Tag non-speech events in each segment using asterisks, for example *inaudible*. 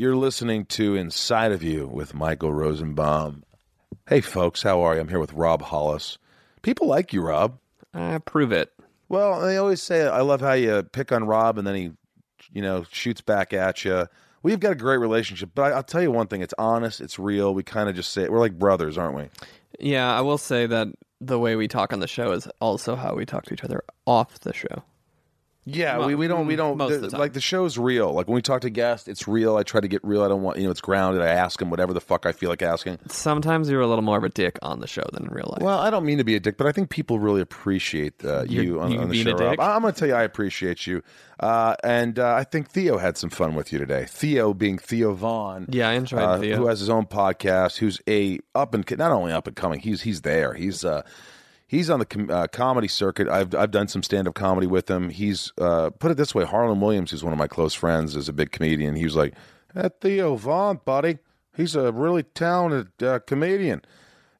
You're listening to Inside of You with Michael Rosenbaum. Hey, folks, how are you? I'm here with Rob Holysz. People like you, Rob. Uh, prove it. Well, they always say, I love how you pick on Rob and then he, you know, shoots back at you. We've got a great relationship, but I, I'll tell you one thing: it's honest, it's real. We kind of just say we're like brothers, aren't we? Yeah, I will say that the way we talk on the show is also how we talk to each other off the show. Yeah, Mo- we, we don't we don't most of the- the like the show's real. Like when we talk to guests, it's real. I try to get real. I don't want you know it's grounded. I ask them whatever the fuck I feel like asking. Sometimes you're a little more of a dick on the show than in real life. Well, I don't mean to be a dick, but I think people really appreciate uh, you on, you on the being show. a dick? Rob. I'm going to tell you, I appreciate you, uh, and uh, I think Theo had some fun with you today. Theo being Theo Von, Yeah, I enjoyed uh, Theo. who has his own podcast. Who's a up and not only up and coming, he's he's there. He's uh, he's on the com- uh, comedy circuit. I've I've done some stand up comedy with him. He's uh, put it this way: Harland Williams, who's one of my close friends, is a big comedian. He was like, "That Theo Von, buddy. He's a really talented uh, comedian."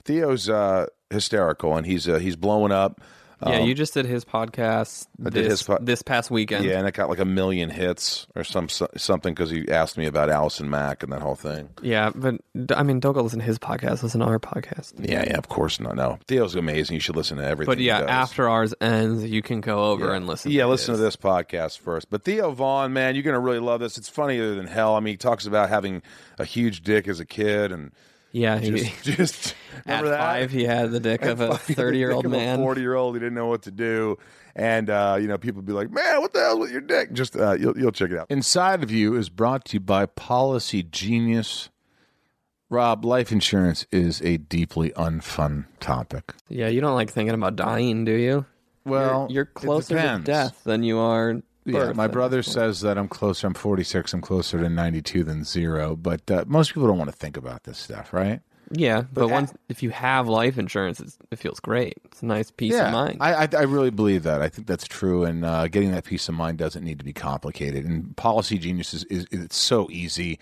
Theo's uh, hysterical, and he's uh, he's blowing up. Yeah, Um, you just did his podcast I this, did his po- this past weekend. yeah, and it got like a million hits or some something because he asked me about Allison Mack and that whole thing. Yeah, but I mean, don't go listen to his podcast. Listen to our podcast. Yeah, yeah, of course not. No, Theo's amazing. You should listen to everything. But yeah, after ours ends, you can go over Yeah. and listen. Yeah, to listen to this podcast first. But Theo Von, man, you're gonna really love this. It's funnier than hell. I mean, he talks about having a huge dick as a kid and Yeah, he, just *laughs* just at remember that? five, he had the dick of a *laughs* thirty-year-old man. forty year old. He didn't know what to do, and uh, you know, people be like, "Man, what the hell with your dick?" Just uh, you'll you'll check it out. Inside of you is brought to you by Policy Genius. Rob, life insurance is a deeply unfun topic. Yeah, you don't like thinking about dying, do you? Well, you're, you're closer to death than you are. Yeah, birth my brother says that I'm closer. I'm 46. I'm closer to 92 than zero. But uh, most people don't want to think about this stuff, right? Yeah, but, But once if you have life insurance, it's, it feels great. It's a nice peace of mind. I, I I really believe that. I think that's true, and uh, getting that peace of mind doesn't need to be complicated. And Policy Genius is, is it's so easy.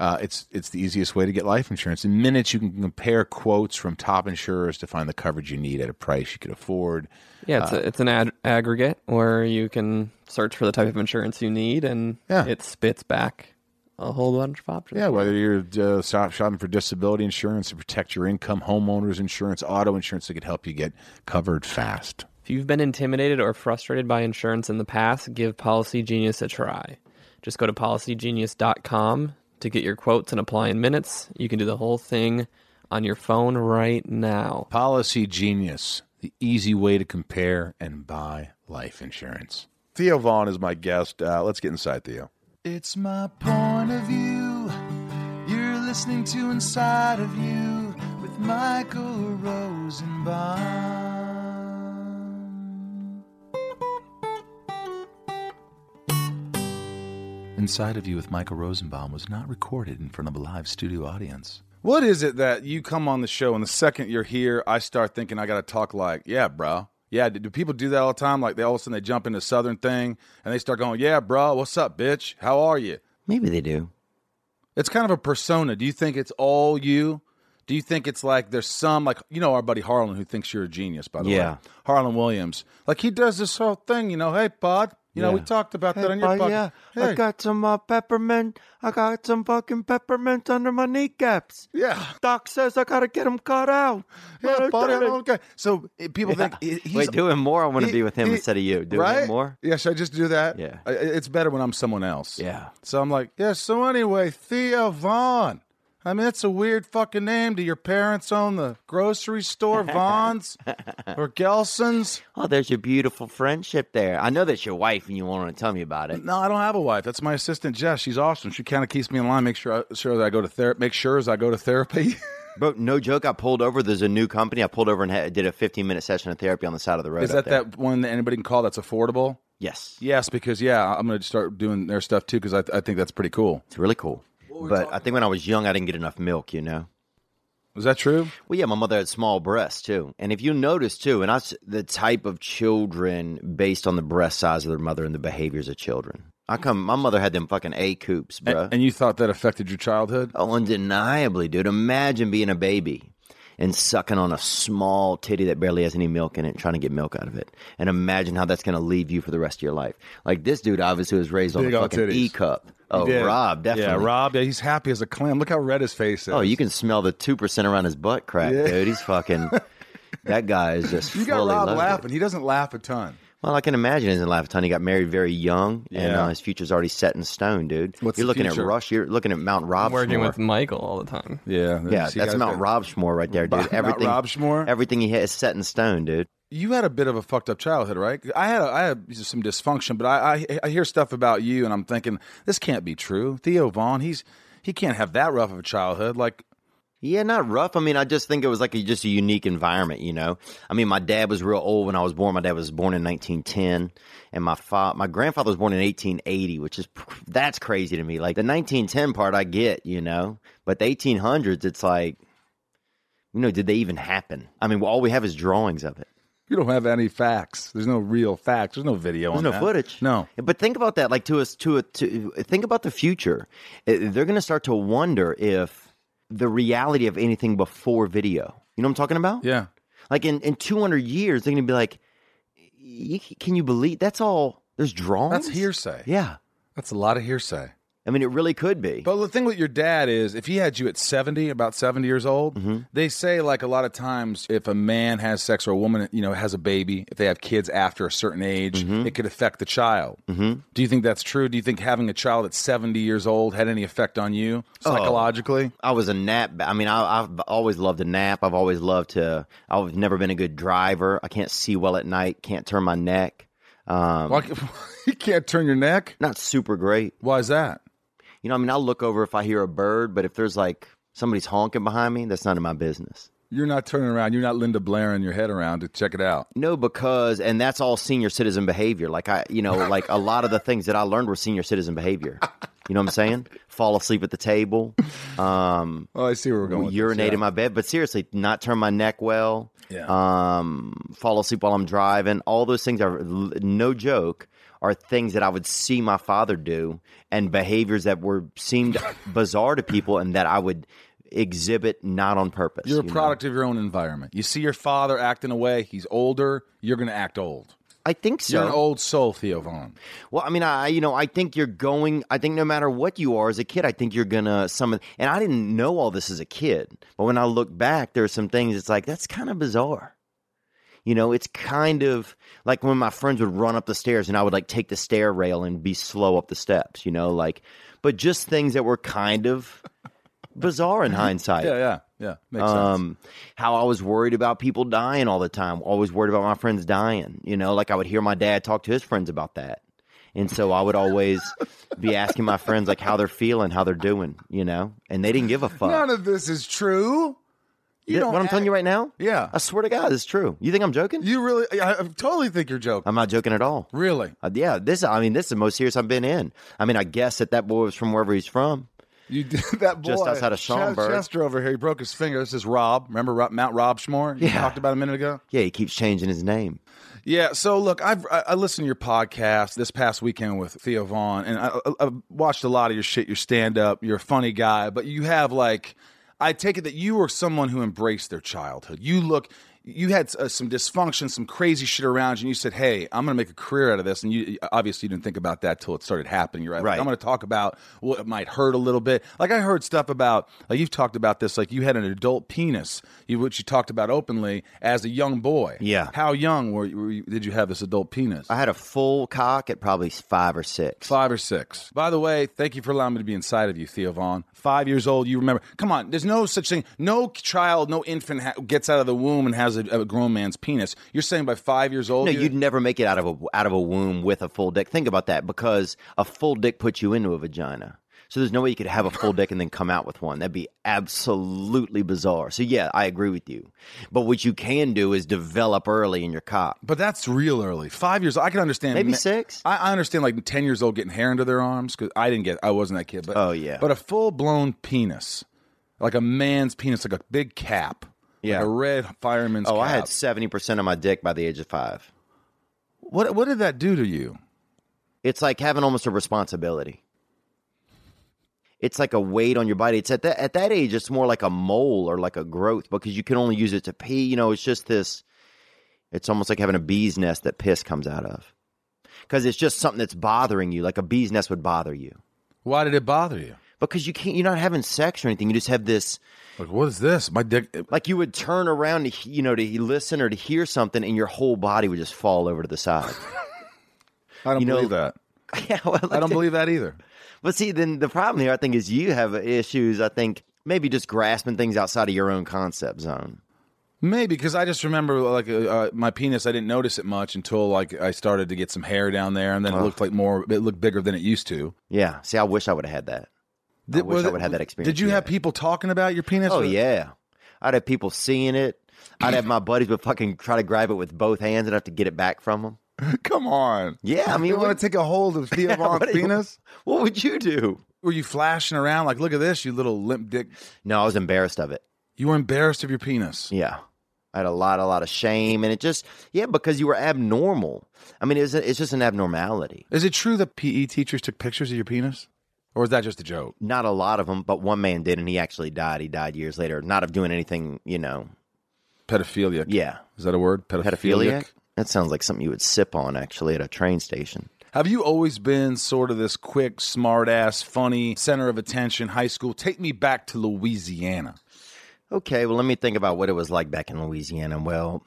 Uh, it's it's the easiest way to get life insurance. In minutes, you can compare quotes from top insurers to find the coverage you need at a price you could afford. yeah, it's a, it's an ad- aggregate where you can search for the type of insurance you need, and Yeah. it spits back a whole bunch of options. Yeah, whether you're uh, shop- shopping for disability insurance to protect your income, homeowners insurance, auto insurance that could help you get covered fast. If you've been intimidated or frustrated by insurance in the past, give Policy Genius a try. Just go to policygenius.com to get your quotes and apply in minutes. You can do the whole thing on your phone right now. Policy Genius, the easy way to compare and buy life insurance. Theo Von is my guest. Uh, let's get inside Theo. It's my point of view. You're listening to Inside of You with Michael Rosenbaum. Inside of You with Michael Rosenbaum was not recorded in front of a live studio audience. What is it that you come on the show and the second you're here, I start thinking I got to talk like, yeah, bro. Yeah, do, do people do that all the time? Like they all of a sudden they jump into Southern thing and they start going, yeah, bro, what's up, bitch? How are you? Maybe they do. It's kind of a persona. Do you think it's all you? Do you think it's like there's some like you know our buddy Harland who thinks you're a genius by the Yeah. way, Harland Williams. Like he does this whole thing, you know. Hey, bud, you know we talked about that on your bud, podcast. yeah, Hey. I got some uh, peppermint. I got some fucking peppermint under my kneecaps. yeah, Doc says I gotta get them cut out. yeah, But buddy. I'm okay. So eh, people think he- he's Wait, do it more. I want to he- be with him he- instead of you. Do right? it more. Yeah, should I just do that? Yeah. I- It's better when I'm someone else. Yeah. So I'm like, yeah, so anyway, Theo Von. I mean, it's a weird fucking name. Do your parents own the grocery store, Vons or Gelson's? Oh, there's your beautiful friendship there. I know that's your wife, and you want to tell me about it. No, I don't have a wife. That's my assistant, Jess. She's awesome. She kind of keeps me in line, make sure, I, sure that I go to therapy, make sure as I go to therapy. *laughs* But no joke, I pulled over. There's a new company. I pulled over and had, did a 15 minute session of therapy on the side of the road. Is that there. that one that anybody can call that's affordable? Yes, Yes, because yeah, I'm going to start doing their stuff too because I, I think that's pretty cool. it's really cool. But I think when I was young, I didn't get enough milk. You know. Was that true? Well, yeah, my mother had small breasts too, and if you notice too, and that's the type of children based on the breast size of their mother and the behaviors of children. I come, my mother had them fucking A coops, bro. And, and you thought that affected your childhood? oh, undeniably, dude. Imagine being a baby and sucking on a small titty that barely has any milk in it, and trying to get milk out of it, and imagine how that's going to leave you for the rest of your life. Like this dude, obviously, was raised on a fucking titties. E cup. Oh, Rob, definitely. Yeah, Rob. Yeah, he's happy as a clam. Look how red his face is. Oh, you can smell the two percent around his butt crack, dude. He's fucking. *laughs* that guy is just. You got fully Rob loaded. laughing. He doesn't laugh a ton. Well, I can imagine he doesn't laugh a ton. He got married very young, and Yeah. uh, his future's already set in stone, dude. What's you're the looking future? at Rush. You're looking at Mount Rob. Working with Michael all the time. Yeah, Yeah, that's Mount Robschmore right there, dude. *laughs* Mount Everything, Robschmore? everything he has is set in stone, dude. You had a bit of a fucked up childhood, right? I had a, I had some dysfunction, but I, I I hear stuff about you, and I'm thinking this can't be true. Theo Von, he's he can't have that rough of a childhood. Like Yeah, not rough. I mean, I just think it was like a, just a unique environment, you know. I mean, my dad was real old when I was born. My dad was born in 1910, and my fa- my grandfather was born in 1880, which is that's crazy to me. Like the 1910 part, I get, you know, but the 1800s, it's like, you know, did they even happen? I mean, all we have is drawings of it. You don't have any facts. There's no real facts. There's no video. There's on no that. footage. No. But think about that. Like to us, to a, to think about the future. They're going to start to wonder if the reality of anything before video. You know what I'm talking about? Yeah. Like in, in 200 years, they're going to be like, "Y- can you believe that's all? There's drawings. That's hearsay. Yeah. That's a lot of hearsay. I mean, it really could be. But the thing with your dad is, if he had you at 70, about 70 years old, Mm-hmm. they say, like, a lot of times, if a man has sex or a woman, you know, has a baby, if they have kids after a certain age, Mm-hmm. it could affect the child. Mm-hmm. Do you think that's true? Do you think having a child at 70 years old had any effect on you Oh. psychologically? I was a nap. I mean, I, I've always loved to nap. I've always loved to. I've never been a good driver. I can't see well at night. Can't turn my neck. Um, Why, *laughs* you can't turn your neck? not super great. Why is that? You know, I mean, I'll look over if I hear a bird, but if there's like somebody's honking behind me, that's none of my business. You're not turning around. You're not Linda Blaring your head around to check it out. No, because and that's all senior citizen behavior. Like I, you know, like a lot of the things that I learned were senior citizen behavior. You know what I'm saying? Fall asleep at the table, um, Oh, I see where we're going. urinate this, in my bed, but seriously, not turn my neck well. Yeah. Um, fall asleep while I'm driving. All those things are no joke. Are things that I would see my father do, and behaviors that were seemed bizarre to people, and that I would exhibit not on purpose. You're a you know? product of your own environment. You see your father acting away. He's older. You're going to act old. I think so. You're an old soul, Theo Von. Well, I mean, I you know, I think you're going. I think no matter what you are as a kid, I think you're gonna some. And I didn't know all this as a kid, but when I look back, there's some things. It's like that's kind of bizarre. You know, it's kind of like when my friends would run up the stairs and I would like take the stair rail and be slow up the steps. You know, like, but just things that were kind of *laughs* bizarre in hindsight. Yeah, yeah, yeah. Makes sense. Um, how I was worried about people dying all the time. Always worried about my friends dying. You know, like I would hear my dad talk to his friends about that, and so I would always be asking my friends like how they're feeling, how they're doing. You know, and they didn't give a fuck. None of this is true. You Th- don't what I'm telling you right now, Yeah. I swear to God, it's true. You think I'm joking? You really? I, I totally think you're joking. I'm not joking at all. really? Uh, yeah, this. I mean, this is the most serious I've been in. I mean, I guess that that boy was from wherever he's from. You did *laughs* that boy Just outside of Ch- Schaumburg. Chester over here. He broke his finger. This is Rob. Remember Rob, Mount Robschmore? You Yeah. talked about a minute ago. Yeah, he keeps changing his name. Yeah. So look, I've I, I listened to your podcast this past weekend with Theo Von, and I, I, I've watched a lot of your shit. Your stand up. You're a funny guy, but you have like, I take it that you are someone who embraced their childhood. You look. You had uh, some dysfunction, some crazy shit around you, and you said, "Hey, I'm going to make a career out of this." And you obviously you didn't think about that till it started happening. You're right. Like, I'm going to talk about what might hurt a little bit. Like I heard stuff about, like you've talked about this, like you had an adult penis, you, which you talked about openly as a young boy. Yeah. How young were you, were you, did you have this adult penis? I had a full cock at probably five or six. Five or six. By the way, thank you for allowing me to be inside of you, Theo Von. Five years old, you remember. Come on, there's no such thing. No child, no infant ha- gets out of the womb and has a, a grown man's penis. You're saying by five years old? No, you- you'd never make it out of a out of a womb with a full dick. Think about that, because a full dick puts you into a vagina. So there's no way you could have a full dick and then come out with one. That'd be absolutely bizarre. So yeah, I agree with you. But what you can do is develop early in your cock. But that's real early. Five years. Old, I can understand. Maybe six? I, I understand like ten years old getting hair under their arms because I didn't get. I wasn't that kid. But Oh, yeah. But a full blown penis, like a man's penis, like a big cap. Yeah. Like a red fireman's. Oh, I had seventy percent of my dick by the age of five. What What did that do to you? It's like having almost a responsibility. It's like a weight on your body. It's at that at that age, it's more like a mole or like a growth because you can only use it to pee. You know, it's just this. It's almost like having a bee's nest that piss comes out of, because it's just something that's bothering you. Like a bee's nest would bother you. Why did it bother you? Because you can't. You're not having sex or anything. You just have this. Like, what is this? My dick. Like you would turn around to you know to listen or to hear something, and your whole body would just fall over to the side. *laughs* I don't You know- believe that. *laughs* yeah, well, I don't believe that either. But see, then the problem here, I think, is you have issues. I think maybe just grasping things outside of your own concept zone. Maybe because I just remember like uh, uh, my penis. I didn't notice it much until like I started to get some hair down there, and then it looked like more. It looked bigger than it used to. Yeah. See, I wish I would have had that. Did, wish I would have that experience, Did you yeah. have people talking about your penis? Oh or- yeah, I'd have people seeing it. *clears throat* I'd have my buddies would fucking try to grab it with both hands and have to get it back from them. *laughs* Come on. Yeah, I mean, you want to take a hold of *laughs* Theo Von's what penis? What would you do? Were you flashing around like, look at this, you little limp dick? No, I was embarrassed of it. You were embarrassed of your penis. Yeah. I had a lot, a lot of shame, and it just, yeah, because you were abnormal. I mean, it's, it's just an abnormality. Is it true that PE teachers took pictures of your penis, or is that just a joke? Not a lot of them, but one man did, and he actually died. He died years later, not of doing anything, you know. Pedophilia. Yeah, Is that a word? pedophiliac. That sounds like something you would sip on actually at a train station. Have you always been sort of this quick, smart ass, funny, center of attention, high school? Take me back to Louisiana. Okay, well, let me think about what it was like back in Louisiana. Well,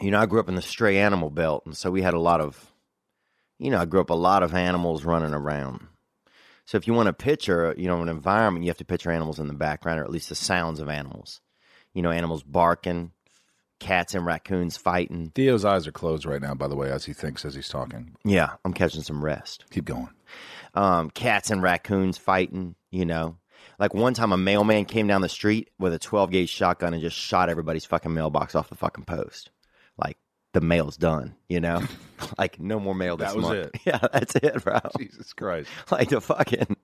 you know, I grew up in the stray animal belt, and so we had a lot of, you know, I grew up a lot of animals running around. So if you want to picture, you know, an environment, you have to picture animals in the background, or at least the sounds of animals. You know, animals barking, cats and raccoons fighting. Theo's eyes are closed right now, by the way, as he thinks as he's talking. Yeah, I'm catching some rest. Keep going. um, cats and raccoons fighting, you know. Like one time a mailman came down the street with a 12 gauge shotgun and just shot everybody's fucking mailbox off the fucking post. The mail's done, you know? *laughs* like no more mail this That was month. it. *laughs* Yeah, that's it, bro. Jesus Christ. *laughs* Like the fucking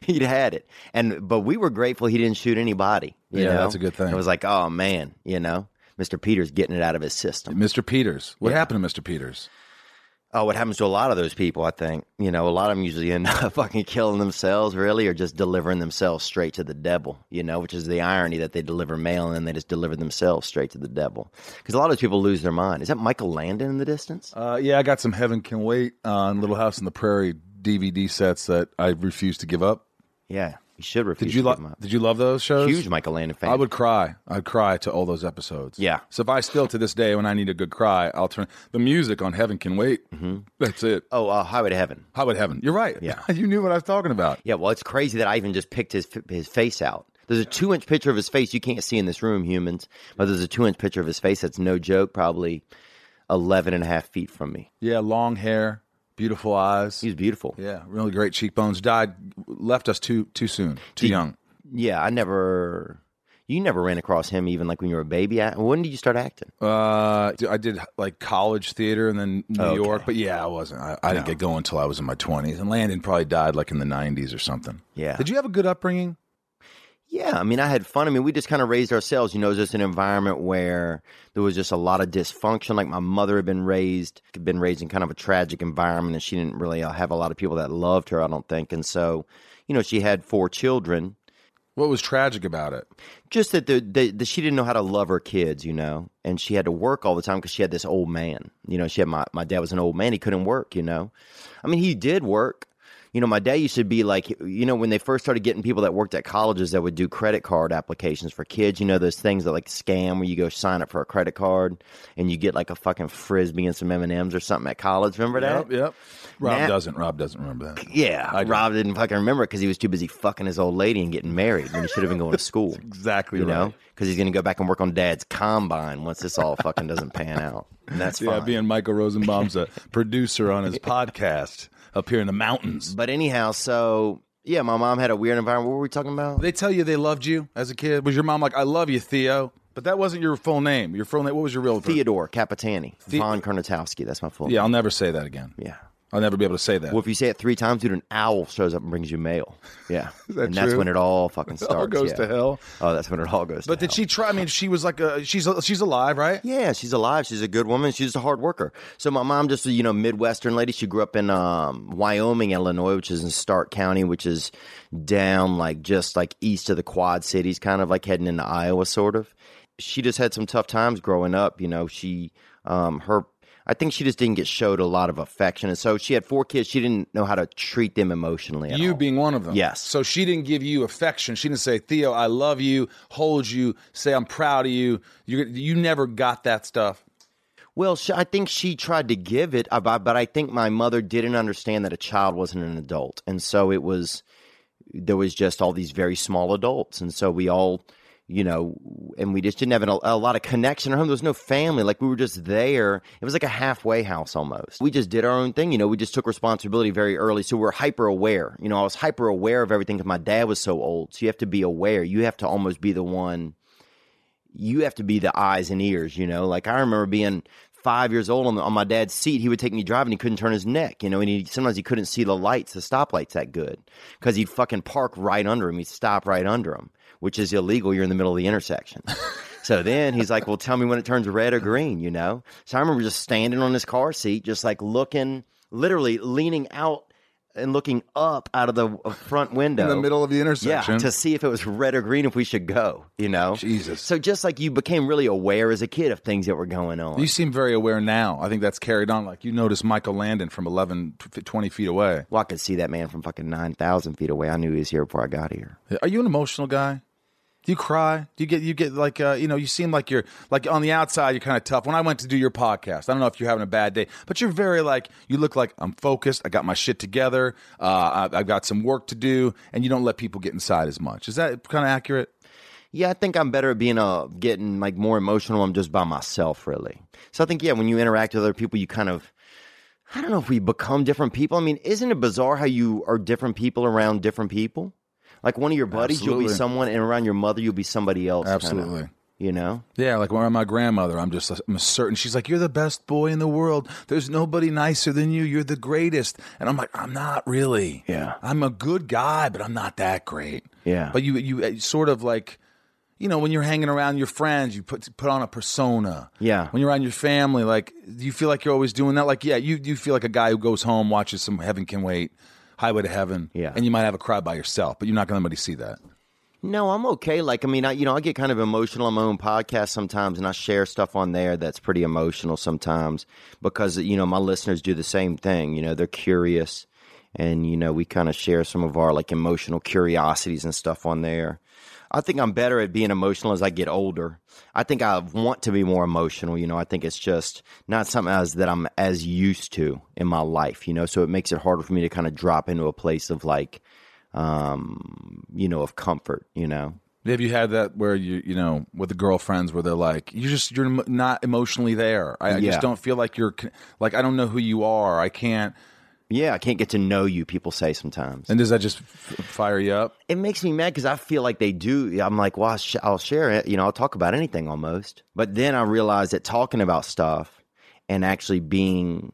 he'd had it. And but we were grateful he didn't shoot anybody. You Yeah, know? that's a good thing. It was like, oh man, you know, Mr. Peters getting it out of his system. Mr. Peters. What happened to Mr. Peters? Oh, what happens to a lot of those people, I think. You know, a lot of them usually end *laughs* up fucking killing themselves, really, or just delivering themselves straight to the devil, you know, which is the irony that they deliver mail and then they just deliver themselves straight to the devil. Because a lot of those people lose their mind. Is that Michael Landon in the distance? Uh, yeah, I got some Heaven Can Wait on Little House on the Prairie DVD sets that I refuse to give up. Yeah, you should refuse Did you to give 'em love? Did you love those shows? Huge Michael Landon fan. I would cry. I'd cry to all those episodes. Yeah. So if I still to this day when I need a good cry, I'll turn the music on Heaven Can Wait. Mm-hmm. That's it. Oh, uh, Highway to Heaven. Highway to Heaven? You're right. Yeah. *laughs* you knew what I was talking about. Yeah, well, it's crazy that I even just picked his his face out. There's a two inch picture of his face you can't see in this room, humans, but there's a two inch picture of his face that's no joke, probably 11 and a half feet from me. Yeah, long hair, beautiful eyes. He's beautiful. yeah, really great cheekbones. Died, left us too too soon, too Did- young. Yeah, I never. You never ran across him even like when you were a baby. When did you start acting? Uh, I did like college theater and then New Okay. York, but yeah, I wasn't. I, I didn't get going until I was in my twenties, and Landon probably died like in the nineties or something. Yeah. Did you have a good upbringing? Yeah, I mean, I had fun. I mean, we just kind of raised ourselves. You know, it was just an environment where there was just a lot of dysfunction. Like my mother had been raised, had been raised in kind of a tragic environment, and she didn't really uh, have a lot of people that loved her. I don't think, and so, you know, she had four children. What was tragic about it? Just that the, the, the she didn't know how to love her kids, you know, and she had to work all the time because she had this old man. You know, she had my my dad was an old man. He couldn't work. You know, I mean, he did work. You know, my dad used to be like, you know, when they first started getting people that worked at colleges that would do credit card applications for kids, you know, those things that like scam where you go sign up for a credit card and you get like a fucking frisbee and some M and M's or something at college. Remember that? Yep, yep. Rob Now- doesn't. Rob doesn't remember that. Yeah. Rob didn't fucking remember it because he was too busy fucking his old lady and getting married when he should have been going to school. *laughs* Exactly you right. know, because he's going to go back and work on Dad's combine once this all fucking doesn't pan out, and that's Yeah, fine. being Michael Rosenbaum's a *laughs* producer on his podcast up here in the mountains. but anyhow, so yeah, my mom had a weird environment. What were we talking about? They tell you they loved you as a kid. Was your mom like, "I love you, Theo"? But that wasn't your full name. Your full name. What was your real? Name? Theodore Capitani, Von Kurnatowski. That's my full. Yeah, I'll never say that again. yeah. I'll never be able to say that. Well, if you say it three times, dude, an owl shows up and brings you mail. Yeah, *laughs* that and that's true? when it all *laughs* fucking starts. all goes yeah. to hell. Oh, that's when it all goes. But did hell. she try? I mean, she was like a she's a, she's alive, right? Yeah, she's alive. She's a good woman. She's a hard worker. So my mom just, a, you know, Midwestern lady. She grew up in um, Wyoming, Illinois, which is in Stark County, which is down like just like east of the Quad Cities, kind of like heading into Iowa, sort of. She just had some tough times growing up. You know, she, um, her, I think she just didn't get showed a lot of affection, and so she had four kids. She didn't know how to treat them emotionally. You all. being one of them. Yes. So she didn't give you affection. She didn't say, Theo, I love you, hold you, say I'm proud of you. You, you never got that stuff. Well, she, I think she tried to give it, uh, but I think my mother didn't understand that a child wasn't an adult, and so it was there was just all these very small adults, and so we all, you know, and we just didn't have a, a lot of connection at home. There was no family; like we were just there. It was like a halfway house almost. We just did our own thing, you know. We just took responsibility very early, so we're hyper aware. You know, I was hyper aware of everything because my dad was so old. So you have to be aware. You have to almost be the one you have to be the eyes and ears, you know. Like I remember being five years old on, the, on my dad's seat. He would take me driving. He couldn't turn his neck, you know, and he sometimes he couldn't see the lights, the stoplights that good because he'd fucking park right under him. He'd stop right under him, which is illegal. You're in the middle of the intersection. *laughs* so then he's like, "Well, tell me when it turns red or green," you know. So I remember just standing on his car seat, just like looking, literally leaning out and looking up out of the front window In the middle of the intersection. yeah, to see if it was red or green, if we should go, you know? Jesus. So just like you became really aware as a kid of things that were going on. You seem very aware now. I think that's carried on. Like you noticed Michael Landon from 11, 20 feet away. well, I could see that man from fucking 9,000 feet away. I knew he was here before I got here. Are you an emotional guy? Do you cry? Do you get you get like uh, you know you seem like you're like on the outside you're kind of tough. When I went to do your podcast, I don't know if you're having a bad day, but you're very like you look like I'm focused. I got my shit together. Uh, I, I've got some work to do, and you don't let people get inside as much. Is that kind of accurate? Yeah, I think I'm better at being a getting like more emotional. I'm just by myself, really. So I think yeah, when you interact with other people, you kind of I don't know if we become different people. I mean, isn't it bizarre how you are different people around different people? Like one of your buddies, you'll be someone, and around your mother, you'll be somebody else. kinda, Absolutely. you know. Yeah, like around my grandmother, I'm just I'm certain. She's like, "You're the best boy in the world. There's nobody nicer than you. You're the greatest." And I'm like, "I'm not really. Yeah. I'm a good guy, but I'm not that great. Yeah. But you you uh, sort of like, you know, when you're hanging around your friends, you put put on a persona. Yeah. When you're around your family, like, do you feel like you're always doing that? Like, yeah, you you feel like a guy who goes home, watches some Heaven Can Wait, Highway to Heaven. Yeah. And you might have a cry by yourself, but you're not going to let anybody see that. No, I'm okay. Like, I mean, I you know, I get kind of emotional on my own podcast sometimes, and I share stuff on there that's pretty emotional sometimes because you know my listeners do the same thing. You know, they're curious, and you know, we kind of share some of our like emotional curiosities and stuff on there. I think I'm better at being emotional as I get older. I think I want to be more emotional. You know, I think it's just not something as that I'm as used to in my life. You know, so it makes it harder for me to kind of drop into a place of like, um, you know, of comfort. You know. Have you had that where you you know with the girlfriends where they're like you just you're not emotionally there. I, I Yeah. just don't feel like you're like I don't know who you are. I can't. Yeah, I can't get to know you. People say sometimes. And does that just f- fire you up? it makes me mad because I feel like they do. I'm like, well, I'll, sh- I'll share it. You know, I'll talk about anything almost. But then I realize that talking about stuff and actually being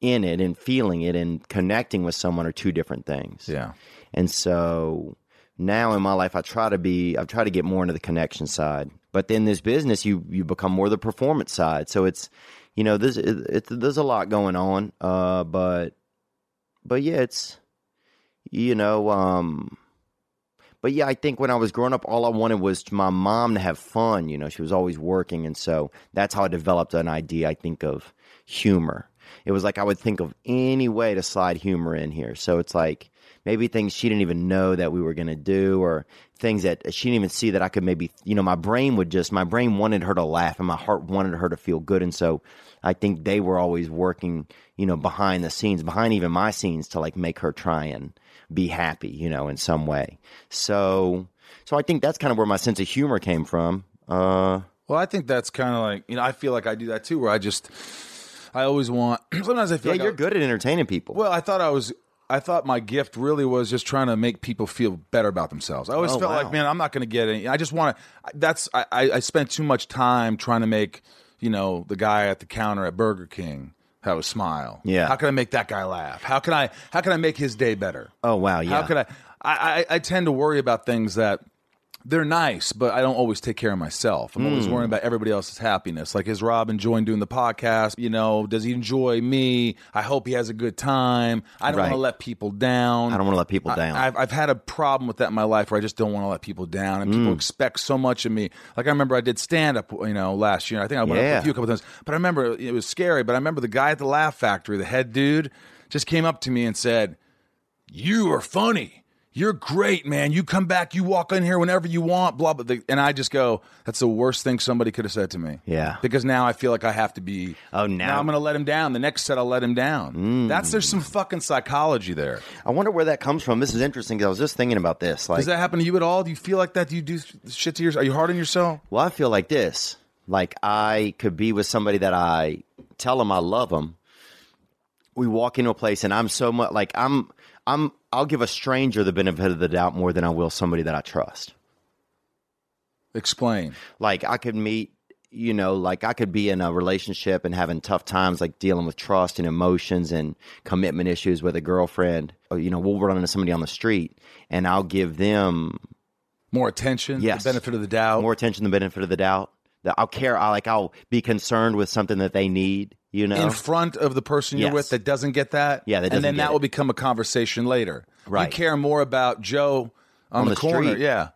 in it and feeling it and connecting with someone are two different things. Yeah. And so now in my life, I try to be, I try to get more into the connection side. But then this business, you you become more the performance side. So it's, you know, there's it, it's there's a lot going on. Uh, but but yeah, it's you know, um, but yeah, I think when I was growing up, all I wanted was my mom to have fun. You know, she was always working, and so that's how I developed an idea. I think of humor. It was like I would think of any way to slide humor in here. So it's like maybe things she didn't even know that we were going to do, or things that she didn't even see that I could maybe. You know, my brain would just my brain wanted her to laugh, and my heart wanted her to feel good, and so I think they were always working. You know, behind the scenes, behind even my scenes, to like make her try and be happy, you know, in some way. So, so I think that's kind of where my sense of humor came from. Uh, Well, I think that's kind of like you know I feel like I do that too, where I just I always want. *clears throat* Sometimes I feel yeah, like you're I- good at entertaining people. Well, I thought I was. I thought my gift really was just trying to make people feel better about themselves. I always Oh, felt wow. like, man, I'm not going to get any. I just want to. That's. I, I. I spent too much time trying to make, you know, the guy at the counter at Burger King have a smile. Yeah. How can I make that guy laugh? How can I? How can I make his day better? oh wow, yeah. How could I? I, I, I tend to worry about things that they're nice, but I don't always take care of myself. I'm always Hmm. worrying about everybody else's happiness. Like, is Rob enjoying doing the podcast? You know, does he enjoy me? I hope he has a good time. I don't want to let people down. I don't want to let people down. I, have I've had a problem with that in my life where I just don't want to let people down, and Mm. people expect so much of me. Like I remember I did stand up, you know, last year. I think I went up Yeah. with you a couple times, but I remember it was scary. But I remember the guy at the Laugh Factory, the head dude, just came up to me and said, "You are funny." You're great, man. You come back, you walk in here whenever you want, blah blah. blah. And I just go, "That's the worst thing somebody could have said to me." Yeah. because now I feel like I have to be. Oh, now- I'm going to let him down. The next set, I'll let him down. Mm. That's there's some fucking psychology there. I wonder where that comes from. This is interesting because I was just thinking about this. Like, Does that happen to you at all? Do you feel like that? Do you do shit to yourself? Are you hard on yourself? Well, I feel like this. Like I could be with somebody that I tell them I love them. We walk into a place and I'm so much like I'm I'm I'll give a stranger the benefit of the doubt more than I will somebody that I trust. Explain. Like I could meet, you know, like I could be in a relationship and having tough times like dealing with trust and emotions and commitment issues with a girlfriend. Or, you know, we'll run into somebody on the street and I'll give them More attention. Yes. The benefit of the doubt. more attention than benefit of the doubt. That I'll care. I like. I'll be concerned with something that they need. You know. in front of the person you're Yes. with that doesn't get that. Yeah, that and then get that it. will become a conversation later. Right. You care more about Joe on, On the, the corner. Yeah.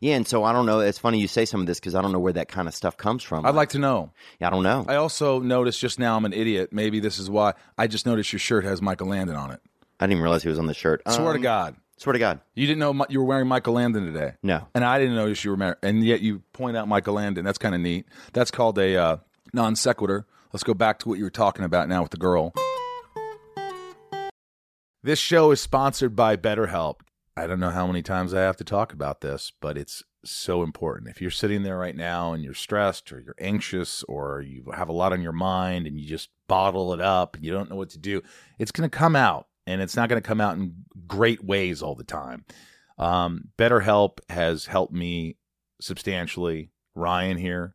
yeah, and so I don't know. It's funny you say some of this because I don't know where that kind of stuff comes from. I'd like to know. I don't know. I also noticed just now I'm an idiot. Maybe this is why I just noticed your shirt has Michael Landon on it. I didn't even realize he was on the shirt. Swear to Um, God. Swear to God. You didn't know you were wearing Michael Landon today. No. And I didn't notice you were married. And yet you point out Michael Landon. That's kind of neat. That's called a uh, non sequitur. Let's go back to what you were talking about now with the girl. This show is sponsored by BetterHelp. I don't know how many times I have to talk about this, but it's so important. If you're sitting there right now and you're stressed or you're anxious or you have a lot on your mind and you just bottle it up and you don't know what to do, it's going to come out and it's not going to come out in great ways all the time. Um, BetterHelp has helped me substantially. Ryan here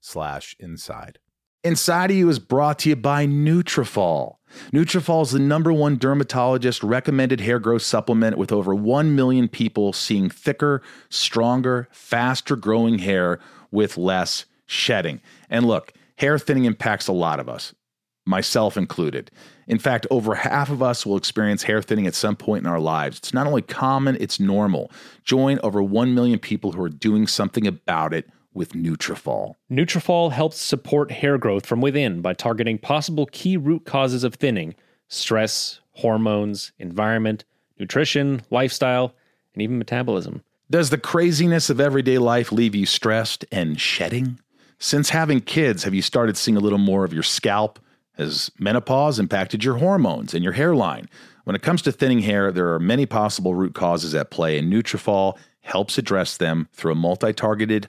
slash inside. Inside of You is brought to you by Nutrafol. Nutrafol is the number one dermatologist recommended hair growth supplement with over 1 million people seeing thicker, stronger, faster growing hair with less shedding. And look, hair thinning impacts a lot of us, myself included. In fact, over half of us will experience hair thinning at some point in our lives. It's not only common, it's normal. Join over 1 million people who are doing something about it with Nutrafol. Nutrafol helps support hair growth from within by targeting possible key root causes of thinning: stress, hormones, environment, nutrition, lifestyle, and even metabolism. Does the craziness of everyday life leave you stressed and shedding? Since having kids, have you started seeing a little more of your scalp? Has menopause impacted your hormones and your hairline? When it comes to thinning hair, there are many possible root causes at play, and Nutrafol helps address them through a multi-targeted,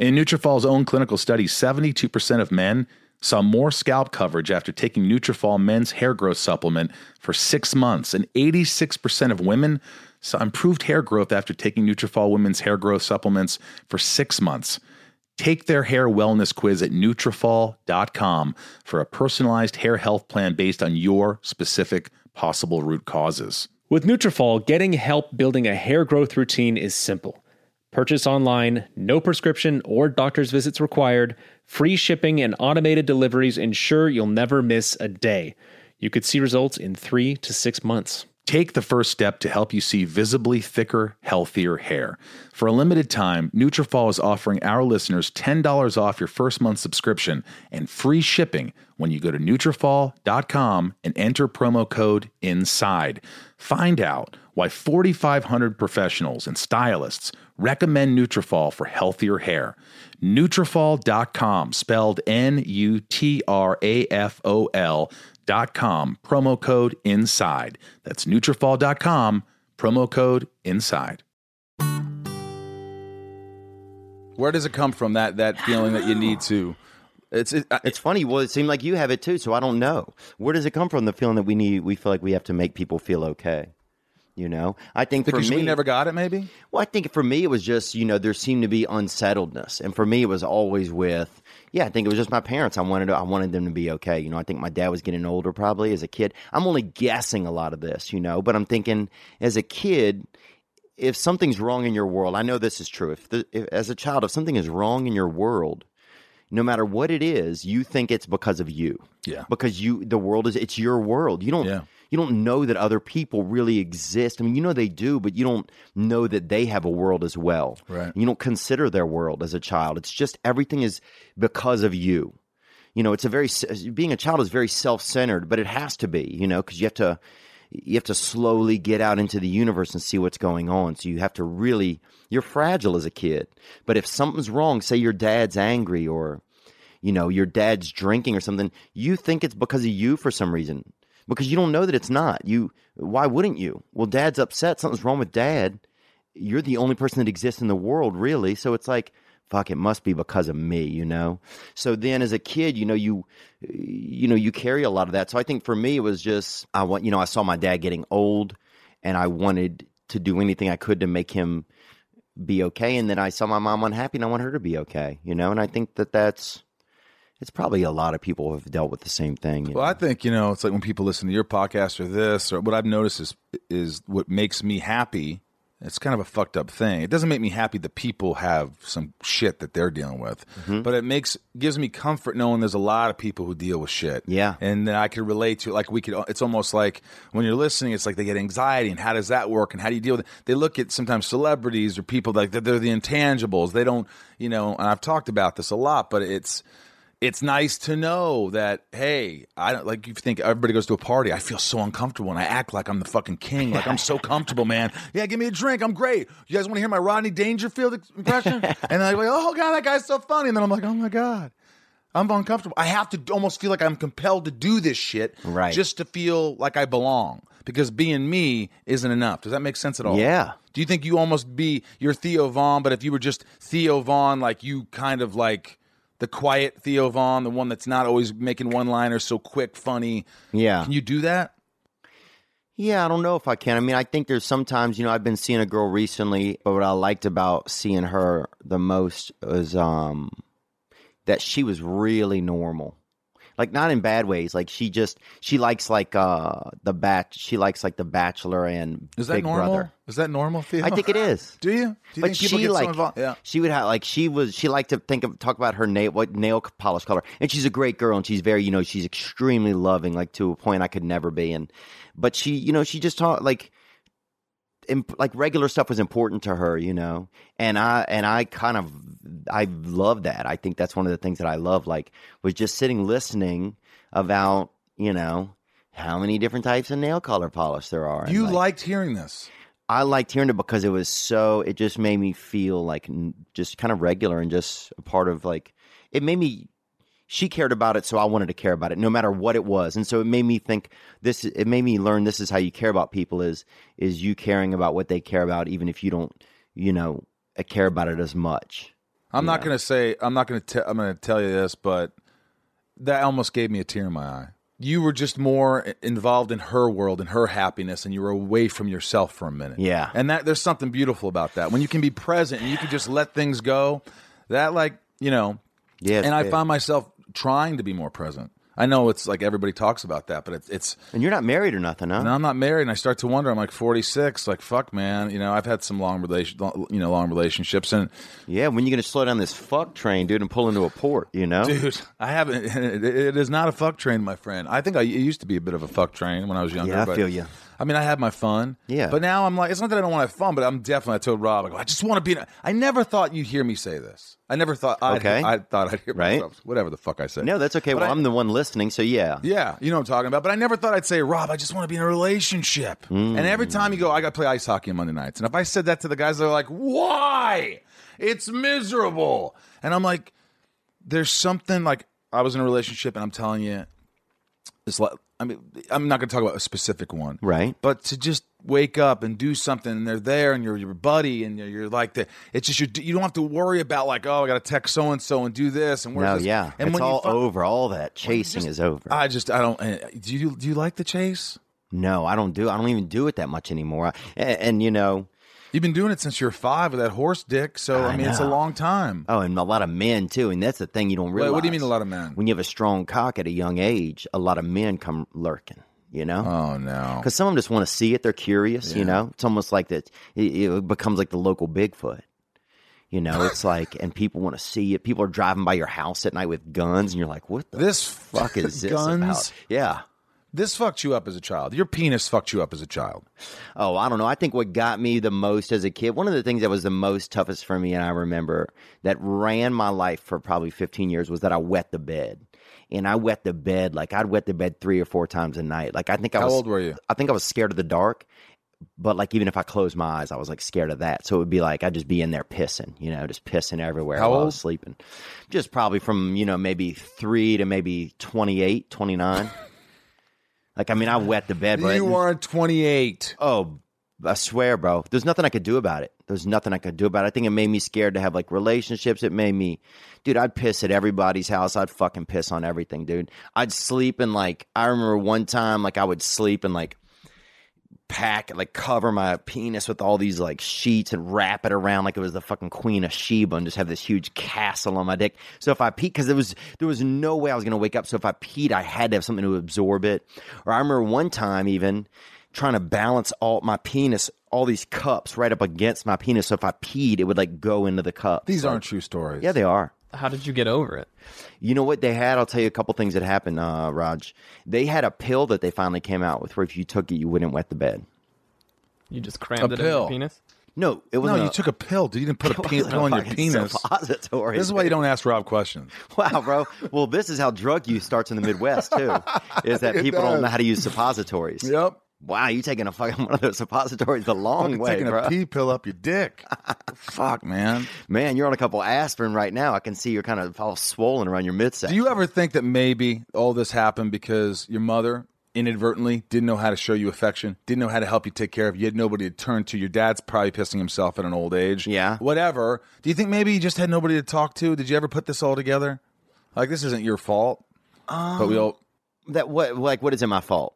In Nutrafol's own clinical study, 72% of men saw more scalp coverage after taking Nutrafol men's hair growth supplement for 6 months, and 86% of women saw improved hair growth after taking Nutrafol women's hair growth supplements for 6 months. Take their hair wellness quiz at Nutrafol.com for a personalized hair health plan based on your specific possible root causes. With Nutrafol, getting help building a hair growth routine is simple. Purchase online, no prescription or doctor's visits required, free shipping and automated deliveries ensure you'll never miss a day. You could see results in 3 to 6 months. Take the first step to help you see visibly thicker, healthier hair. For a limited time, Nutrafol is offering our listeners $10 off your first month subscription and free shipping when you go to Nutrafol.com and enter promo code INSIDE. Find out why 4,500 professionals and stylists recommend Nutrafol for healthier hair. Nutrafol.com, spelled N-U-T-R-A-F-O-L dot com, promo code INSIDE. That's Nutrafol.com, promo code INSIDE. Where does it come from? That that feeling that you need to. It's it, I- It's funny. Well, it seemed like you have it too, so I don't know. Where does it come from? The feeling that we need, we feel like we have to make people feel okay. You know, I think because for me, we never got it. Maybe Well, I think for me, it was just, you know, there seemed to be unsettledness. And for me, it was always with, yeah, I think it was just my parents. I wanted to, I wanted them to be okay. You know, I think my dad was getting older probably as a kid. I'm only guessing a lot of this, you know, but I'm thinking as a kid, if something's wrong in your world, I know this is true. If, the, if as a child, if something is wrong in your world, no matter what it is, you think it's because of you. Yeah. Because you, the world is, it's your world. You don't, Yeah. You don't know that other people really exist. I mean, you know they do, but you don't know that they have a world as well. Right. You don't consider their world as a child. It's just everything is because of you. You know, it's a very being a child is very self-centered, but it has to be, you know, because you have to you have to slowly get out into the universe and see what's going on. So you have to really you're fragile as a kid. But if something's wrong, say your dad's angry or you know, your dad's drinking or something, you think it's because of you for some reason. Because you don't know that it's not. You why wouldn't you? Well, dad's upset, something's wrong with dad. You're the only person that exists in the world, really. So it's like, fuck, it must be because of me, you know? So then as a kid, you know, you you know, you carry a lot of that. So I think for me it was just I want you know, I saw my dad getting old and I wanted to do anything I could to make him be okay and then I saw my mom unhappy and I want her to be okay, you know? And I think that that's it's probably a lot of people have dealt with the same thing. Well, know? I think you know it's like when people listen to your podcast or this or what I've noticed is is what makes me happy. It's kind of a fucked up thing. It doesn't make me happy that people have some shit that they're dealing with, Mm-hmm. but it makes gives me comfort knowing there's a lot of people who deal with shit. Yeah. and then I can relate to it. Like we could. It's almost like when you're listening, it's like they get anxiety, and how does that work, and how do you deal with it? They look at sometimes celebrities or people like they're, they're the intangibles. They don't, you know. And I've talked about this a lot, but it's it's nice to know that hey i don't like you think everybody goes to a party i feel so uncomfortable and i act like i'm the fucking king like i'm so comfortable man. Yeah give me a drink i'm great. You guys want to hear my rodney dangerfield impression? *laughs* And then i'm like oh god that guy's so funny. And then i'm like oh my god i'm uncomfortable. I have to almost feel like i'm compelled to do this shit Right. just to feel like i belong because being me isn't enough. Does that make sense at all? Yeah. do you think you almost be you're theo von but if you were just theo von like you kind of like the quiet Theo Von, the one that's not always making one liners so quick, funny. Yeah. Can you do that? Yeah, I don't know if I can. I mean, I think there's sometimes, you know, I've been seeing a girl recently, but what I liked about seeing her the most was um that she was really normal. Like not in bad ways. Like she just she likes like uh the bat she likes like the bachelor and Is that Big normal? Brother. Is that normal, Theo? I think it is. *laughs* Do you? Do you but think people she like so involved? Yeah. she would have like she was she liked to think of talk about her nail what nail polish color and she's a great girl and she's very you know she's extremely loving like to a point I could never be and but she you know she just taught like imp- like regular stuff was important to her you know and I and I kind of I love that I think that's one of the things that I love like was just sitting listening about you know how many different types of nail color polish there are You like, liked hearing this. I liked hearing it because it was so. It just made me feel like n- just kind of regular and just a part of like. It made me, she cared about it, so I wanted to care about it, no matter what it was. And so it made me think this. It made me learn this is how you care about people is is you caring about what they care about, even if you don't, you know, uh, care about it as much. I'm not going to say I'm not going to I'm to tell you this, but that almost gave me a tear in my eye. You were just more involved in her world and her happiness, and you were away from yourself for a minute. Yeah. and that there's something beautiful about that when you can be present and you can just let things go. That like you know, Yeah, And I found myself trying to be more present. I know it's like everybody talks about that, but it's it's And you're not married or nothing, huh? and I'm not married, and I start to wonder. I'm like 46. Like fuck, man. You know, I've had some long relation, you know, long relationships, and Yeah, when you're gonna slow down this fuck train, dude, and pull into a port? You know, dude, I haven't. *laughs* It, it is not a fuck train, my friend. I think I it used to be a bit of a fuck train when I was younger. Yeah, I but- feel you. I mean, I had my fun. Yeah. but now I'm like, it's not that I don't want to have fun, but I'm definitely. I told Rob, I, go, I just want to be. In a, I never thought you'd hear me say this. I never thought. I'd, Okay. I thought I'd hear Right. myself. Whatever the fuck I said. no, that's okay. But Well, I- I'm the one listening, so yeah. Yeah, you know what I'm talking about. But I never thought I'd say, Rob, I just want to be in a relationship. And every hmm. time you go, I got to play ice hockey on Monday nights. And if I said that to the guys, they're like, why? It's miserable. And I'm like, there's something like I was in a relationship, and I'm telling you, it's like, I mean, I'm not going to talk about a specific one. Right. But to just wake up and do something, and they're there, and you're your buddy, and you're, you're like the. It's just you. You don't have to worry about like, oh, I got to text so and so and do this and where's No, this? yeah, And it's all fi- over. All that chasing just- is over. I just I don't. uh, Do you do you like the chase? no, I don't do. I don't even do it that much anymore. I- And, and you know, You've been doing it since you're five with that horse dick. So I, I mean, it's a long time. oh, and a lot of men too. And that's the thing you don't Wait, realize. what do you mean a lot of men? When you have a strong cock at a young age, a lot of men come lurking. You know. Oh no. Because some of them just want to see it. They're curious, you know. It's almost like that. It, it becomes like the local Bigfoot. You know, it's like, and people want to see it. People are driving by your house at night with guns, and you're like, "What the This fuck is this guns? about?" Yeah. This fucked you up as a child. Your penis fucked you up as a child. Oh, I don't know. I think what got me the most as a kid, one of the things that was the most toughest for me, and I remember that ran my life for probably 15 years, was that I wet the bed. And I wet the bed like I'd wet the bed three or four times a night. Like I think I How was. old were you? I think I was scared of the dark. But like even if I closed my eyes, I was like scared of that. So it would be like I'd just be in there pissing, you know, just pissing everywhere How while I old? was sleeping. Just probably from, you know, maybe three to maybe 28, 29. *laughs* like I mean, I wet the bed, bro. You weren't 28. Oh, I swear, bro. There's nothing I could do about it. There's nothing I could do about it. I think it made me scared to have like relationships. It made me, dude, I'd piss at everybody's house. I'd fucking piss on everything, dude. I'd sleep and like, I remember one time, like, I would sleep and like, pack like cover my penis with all these like sheets and wrap it around like it was the fucking queen of Sheba and just have this huge castle on my dick. So if I peed, because there was there was no way I was gonna wake up. So if I peed, I had to have something to absorb it. Or I remember one time even trying to balance all my penis, all these cups right up against my penis. So if I peed, it would like go into the cup. These aren't true stories. Yeah, they are. How did you get over it? You know what they had? I'll tell you a couple things that happened, uh, Raj. They had a pill that they finally came out with where if you took it, you wouldn't wet the bed. You just crammed A it in your pill. penis? No, it No, wasn't. you took a pill. dude. You didn't put a *laughs* it pe- wasn't pill in your penis. suppository. This is why you don't ask Rob questions. *laughs* Wow, bro. Well, this is how drug use starts in the Midwest too. Is that *laughs* It people don't know how to use suppositories? Yep. Wow, you taking a fucking *laughs* one of those suppositories the long way, taking bro. a pee pill up your dick. *laughs* Fuck, man. Man, you're on a couple aspirin right now. I can see you're kind of all swollen around your midsection. Do you ever think that maybe all this happened because your mother inadvertently didn't know how to show you affection, didn't know how to help you take care of you, had nobody to turn to? Your dad's probably pissing himself at an old age. Yeah. Whatever. Do you think maybe you just had nobody to talk to? Did you ever put this all together? Like, this isn't your fault. but we um, all. that what like what is it my fault?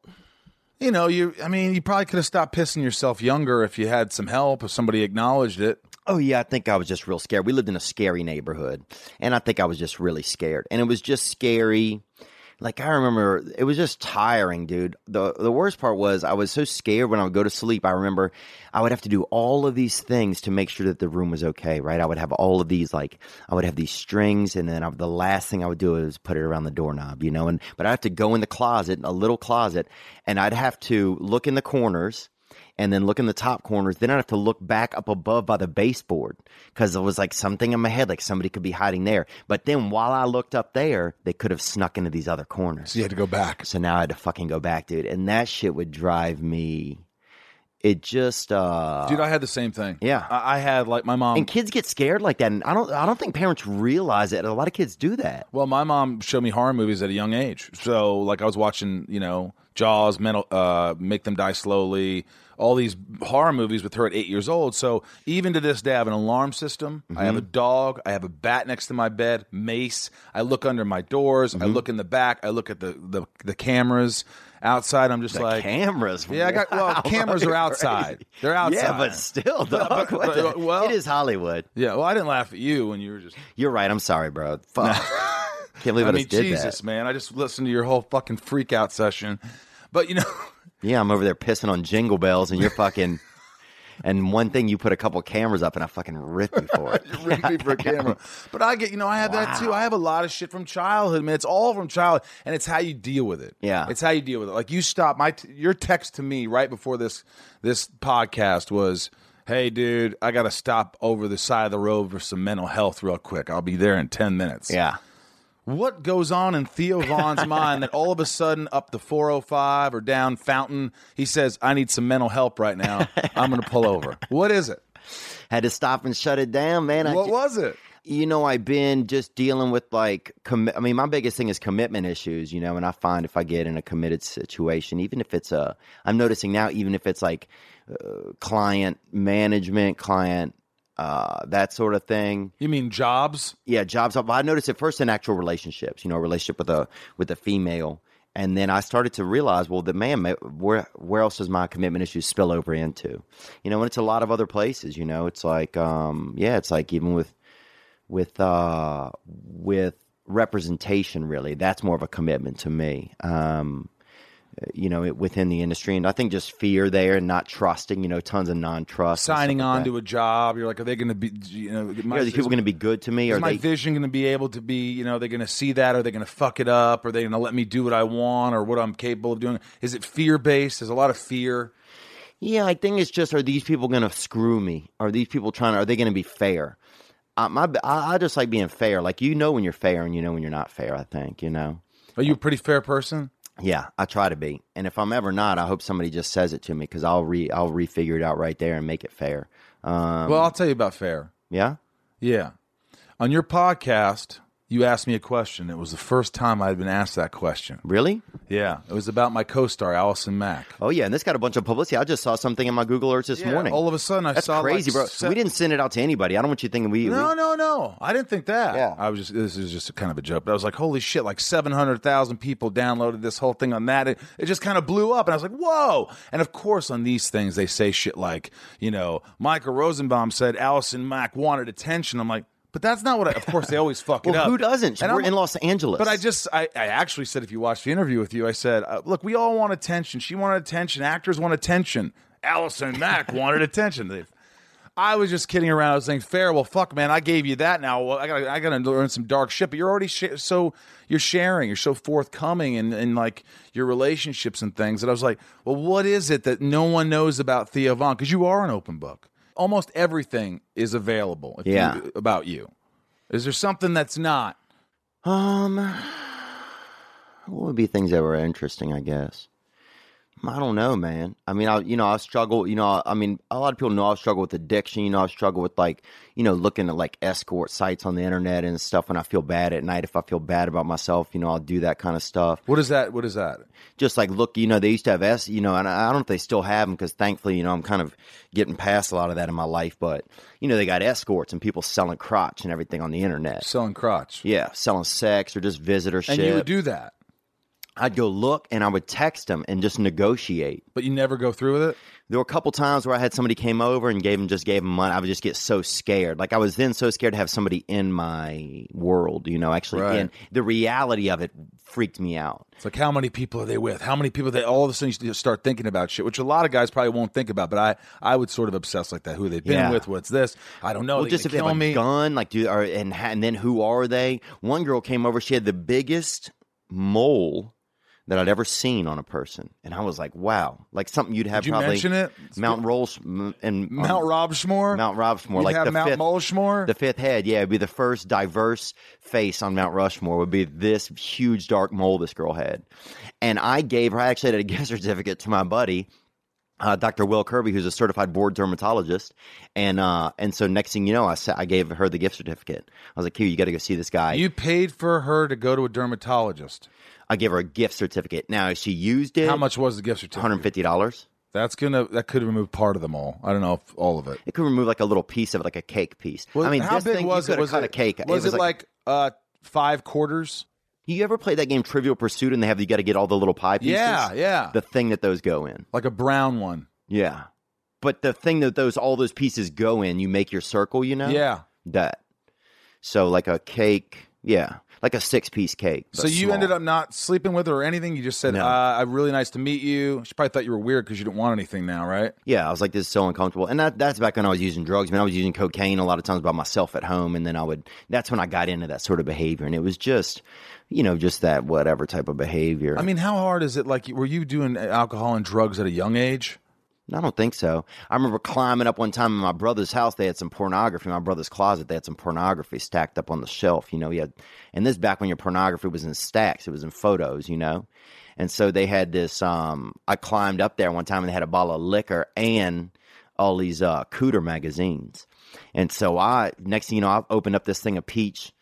You know, you. I mean, you probably could have stopped pissing yourself younger if you had some help, if somebody acknowledged it. Oh yeah, I think I was just real scared. We lived in a scary neighborhood, and I think I was just really scared. And it was just scary. Like I remember, it was just tiring, dude. the The worst part was I was so scared when I would go to sleep. I remember I would have to do all of these things to make sure that the room was okay. Right? I would have all of these, like I would have these strings, and then I, the last thing I would do is put it around the doorknob, you know. And but I have to go in the closet, a little closet, and I'd have to look in the corners and then look in the top corners. Then I'd have to look back up above by the baseboard because it was like something in my head, like somebody could be hiding there. But then while I looked up there, they could have snuck into these other corners. So you had to go back. So now I had to fucking go back, dude. And that shit would drive me. it just uh Dude, I had the same thing. Yeah. I, I had like my mom. and kids get scared like that and I don't I don't think parents realize it. A lot of kids do that. Well, my mom showed me horror movies at a young age. So, like, I was watching, you know, Jaws, Mental, uh, Make Them Die Slowly, all these horror movies with her at eight years old. So, even to this day, I have an alarm system. I have a mm-hmm. dog. I have a bat next to my bed, mace. I look under my doors. I mm-hmm. look in the back. I look at the, the, the cameras outside. I'm just The like, cameras. yeah, I got, well, Wow, cameras are *laughs* crazy. outside. They're outside. Yeah, but still, dog. but- the- well- it is Hollywood. yeah, well, I didn't laugh at you when you were just. You're right. I'm sorry, bro. Fuck. Can't believe I, I mean, just did Jesus, that. man. I just listened to your whole fucking freak out session. But, you know. Yeah, I'm over there pissing on jingle bells, and you're fucking. *laughs* and one thing, you put a couple cameras up, and I fucking ripped you for it. *laughs* rig me for a camera. But I get, you know, I have that too. I have a lot of shit from childhood, man. It's all from childhood, and it's how you deal with it. Yeah. it's how you deal with it. Like you stop my t- your text to me right before this this podcast was. Hey, dude, I got to stop over the side of the road for some mental health real quick. I'll be there in 10 minutes. yeah. What goes on in Theo Von's *laughs* mind that all of a sudden up the 405 or down Fountain, he says, I need some mental help right now. I'm going to pull over. What is it? Had to stop and shut it down, man. What ju- was it? you know, I've been just dealing with like, commi- I mean, my biggest thing is commitment issues, you know, and I find if I get in a committed situation, even if it's a, I'm noticing now, even if it's like uh, client management, client, uh, that sort of thing. You mean jobs? Yeah, jobs. I noticed it first in actual relationships, you know, a relationship with a, with a female. And then I started to realize, well, the man, where where else does my commitment issues spill over into? You know, and it's a lot of other places. You know, it's like, um, yeah, it's like even with with uh, with representation. Really, that's more of a commitment to me. Um, you know, it, within the industry, and I think just fear there and not trusting. You know, tons of non-trust. signing stuff like on to a job. You're like, are they going to be? You know, my, Are these people going to be good to me? is Are my they? vision going to be able to be? You know, they're going to see that. Are they going to fuck it up? Are they going to let me do what I want or what I'm capable of doing? Is it fear based? There's a lot of fear. Yeah, I think it's just: are these people going to screw me? Are these people trying? to Are they going to be fair? I, my, I, I just like being fair. Like you know when you're fair and you know when you're not fair. I think you know. Are you a uh, pretty fair person? Yeah, I try to be. And if I'm ever not, I hope somebody just says it to me because I'll re I'll refigure it out right there and make it fair. Um, well, I'll tell you about fair. yeah. Yeah. On your podcast, you asked me a question. It was the first time I'd been asked that question. Really? Yeah. It was about my co star, Allison Mack. Oh yeah, and this got a bunch of publicity. I just saw something in my Google Earth this Yeah, morning. All of a sudden, I That's saw crazy, like bro. se- we didn't send it out to anybody. I don't want you thinking we. No, we no, no. I didn't think that. Yeah. I was just this is just kind of a joke. But I was like, holy shit, like seven hundred thousand people downloaded this whole thing on that. It, it just kind of blew up, and I was like, whoa. And of course, on these things, they say shit like, you know, Michael Rosenbaum said Allison Mack wanted attention. I'm like, but that's not what. I, of course, they always fuck *laughs* it up. who doesn't? And We're I'm- in Los Angeles. But I just, I, I actually said, if you watch the interview with you, I said, uh, look, we all want attention. She wanted attention. Actors want attention. Allison Mack wanted *laughs* attention. They- I was just kidding around. I was saying, fair. Well, fuck, man. I gave you that. Now well, I got, I got to learn some dark shit. But you're already sh- so you're sharing. You're so forthcoming in, in like your relationships and things. And I was like, well, what is it that no one knows about Theo Von? Because you are an open book. Almost everything is available. If Yeah. you, about you. Is there something that's not? Um, what would be things that were interesting? I guess. I don't know, man. I mean, I you know I struggle. You know, I mean, a lot of people know I struggle with addiction. You know, I struggle with like you know looking at like escort sites on the internet and stuff. When I feel bad at night, if I feel bad about myself, you know, I'll do that kind of stuff. What is that? What is that? Just like look, you know, they used to have s, you know, and I don't know if they still have them because thankfully, you know, I'm kind of getting past a lot of that in my life. But you know, they got escorts and people selling crotch and everything on the internet. Selling crotch. Yeah, selling sex or just visitorship. And you would do that, I'd go look and I would text them and just negotiate. but you never go through with it. There were a couple times where I had somebody came over and gave them just gave them money. I would just get so scared. Like I was then so scared to have somebody in my world, you know, actually Right. in the reality of it freaked me out. It's like how many people are they with? How many people they all of a sudden you start thinking about shit, which a lot of guys probably won't think about. But I, I would sort of obsess like that. Who they've been Yeah. with? What's this? I don't know. well, just if they have a me. gun, like do or and and then who are they? One girl came over. She had the biggest mole that I'd ever seen on a person, and I was like, wow, like something you'd have Did you probably mention it? Mount Rolls and Mount Robshmore. Mount Robsmore, You'd like have the Mount fifth, Mulshmore. the fifth head. Yeah, it'd be the first diverse face on Mount Rushmore. Would be this huge dark mole this girl had, and I gave her. I actually had a *laughs* gift certificate to my buddy. uh, Dr. Will Kirby, who's a certified board dermatologist, and uh, and so next thing you know, I sa- I gave her the gift certificate. I was like, "Here, you got to go see this guy." You paid for her to go to a dermatologist. I gave her a gift certificate. Now, she used it, How much was the gift certificate? hundred fifty dollars. That's gonna that could remove part of them all. I don't know if all of it. It could remove like a little piece of it, like a cake piece. Well, I mean, how this big thing, was it? Was cut it a cake. Was it, like, uh five quarters? You ever play that game Trivial Pursuit and they have you got to get all the little pie pieces? Yeah, yeah. The thing that those go in. like a brown one. Yeah. But the thing that those all those pieces go in, you make your circle, you know? Yeah. That. So like a cake, yeah. Like a six piece cake. So you small. ended up not sleeping with her or anything. You just said, No. uh, "I'm really nice to meet you." She probably thought you were weird because you didn't want anything now, right? Yeah, I was like, this is so uncomfortable. And that, that's back when I was using drugs. I mean, I was using cocaine a lot of times by myself at home. And then I would, that's when I got into that sort of behavior. And it was just, you know, just that whatever type of behavior. I mean, how hard is it? Like, were you doing alcohol and drugs at a young age? I don't think so. I remember climbing up one time in my brother's house. They had some pornography. My brother's closet, they had some pornography stacked up on the shelf. You know, he had, and this back when your pornography was in stacks. It was in photos. You know, and so they had this. Um, I climbed up there one time and they had a bottle of liquor and all these uh, Cooter magazines. And so I, next thing you know, I opened up this thing of peach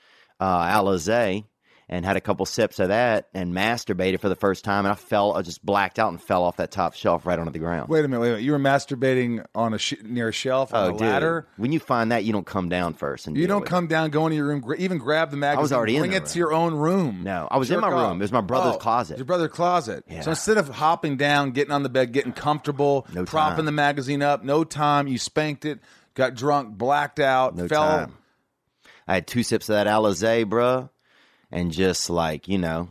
uh, Alizé and had a couple sips of that and masturbated for the first time. And I fell, I just blacked out and fell off that top shelf right onto the ground. Wait a minute, wait a minute. You were masturbating on a sh- near a shelf on Oh, a dude. ladder. When you find that, you don't come down first. And You don't come down, go into your room, gra- even grab the magazine. I was already in bring the it to your own room. No, I was in Jerk my room. off. It was my brother's Oh, closet. Your brother's closet. Yeah. So instead of hopping down, getting on the bed, getting comfortable, No propping time. the magazine up, no time. You spanked it, got drunk, blacked out, No fell. time. I had two sips of that Alizé, bruh, and just like you know,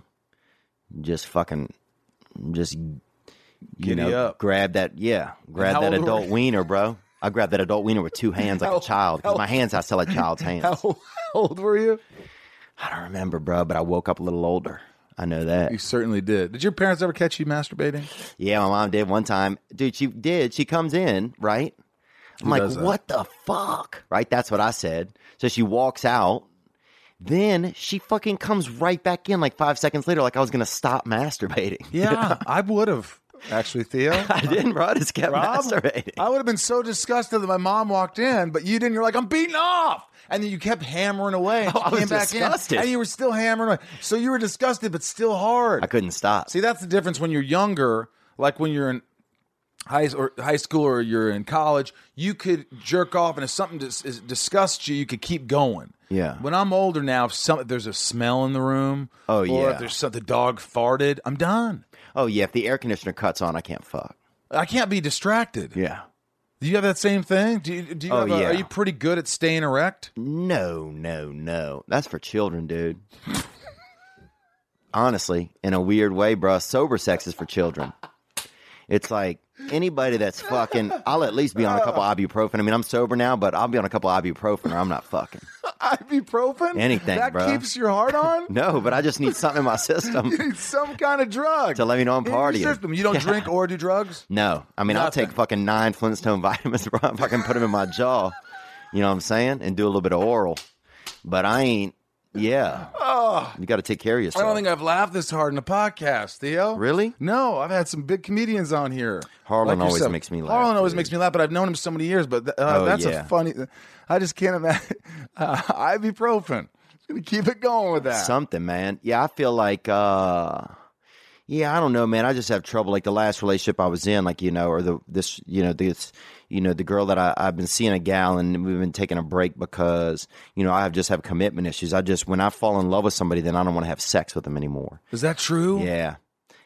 just fucking, just you Giddy know, up. grab that, yeah, grab that were adult wiener, bro. I grabbed that adult wiener with two *laughs* hands like How- a child. how- my hands, I sell like child's *laughs* hands. How, how old were you? I don't remember, bro, but I woke up a little older. I know that. You certainly did. Did your parents ever catch you masturbating? Yeah, my mom did one time. Dude, she did. She comes in, right? I'm Who like, what the fuck? Right? That's what I said. So she walks out. Then she fucking comes right back in like five seconds later, like I was to stop masturbating. *laughs* Yeah, I would have. Actually, Theo. *laughs* I didn't, bro. I just kept Rob, masturbating. I would have been so disgusted that my mom walked in, but you didn't. You're like, I'm beating off. And then you kept hammering away. And Oh, I was came back disgusted. in, and you were still hammering away. So you were disgusted, but still hard. I couldn't stop. See, that's the difference when you're younger, like when you're in high or high school or you're in college. You could jerk off, and if something dis- is, disgusts you, you could keep going. Yeah. When I'm older now, if some if there's a smell in the room, Oh, or yeah. if there's some, the dog farted, I'm done. Oh, yeah. If the air conditioner cuts on, I can't fuck. I can't be distracted. Yeah. Do you have that same thing? Do you, do you Oh, have a, yeah. Are you pretty good at staying erect? No, no, no. That's for children, dude. *laughs* Honestly, in a weird way, bro, sober sex is for children. It's like anybody that's fucking, I'll at least be on a couple *laughs* ibuprofen. I mean, I'm sober now, but I'll be on a couple ibuprofen or I'm not fucking. *laughs* Ibuprofen? Anything, that bro. keeps your heart on. *laughs* No, but I just need something in my system you need some kind of drug to let me know I'm in your partying. system. You don't drink or do drugs. No, I mean, I'll Nothing. take fucking nine Flintstone vitamins, bro, if I can put them in my jaw. You know what I'm saying? And do a little bit of oral. But I ain't, yeah. Oh, You got to take care of yourself. I don't think I've laughed this hard in a podcast, Theo. Really? No, I've had some big comedians on here. Harland always yourself. makes me laugh, Harland always dude. makes me laugh, but I've known him so many years. But th- uh, Oh, that's yeah. a funny. I just can't imagine. *laughs* Uh, ibuprofen. Just gonna keep it going with that. something, man. Yeah, I feel like uh yeah, I don't know, man. I just have trouble. Like the last relationship I was in, like, you know, or the this you know, this you know, the girl that I, I've been seeing a gal and we've been taking a break because, you know, I have just have commitment issues. I just when I fall in love with somebody, then I don't want to have sex with them anymore. Is that true? Yeah.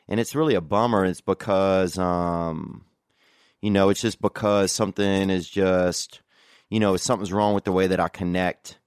And it's really a bummer. It's because um you know, it's just because something is just you know, something's wrong with the way that I connect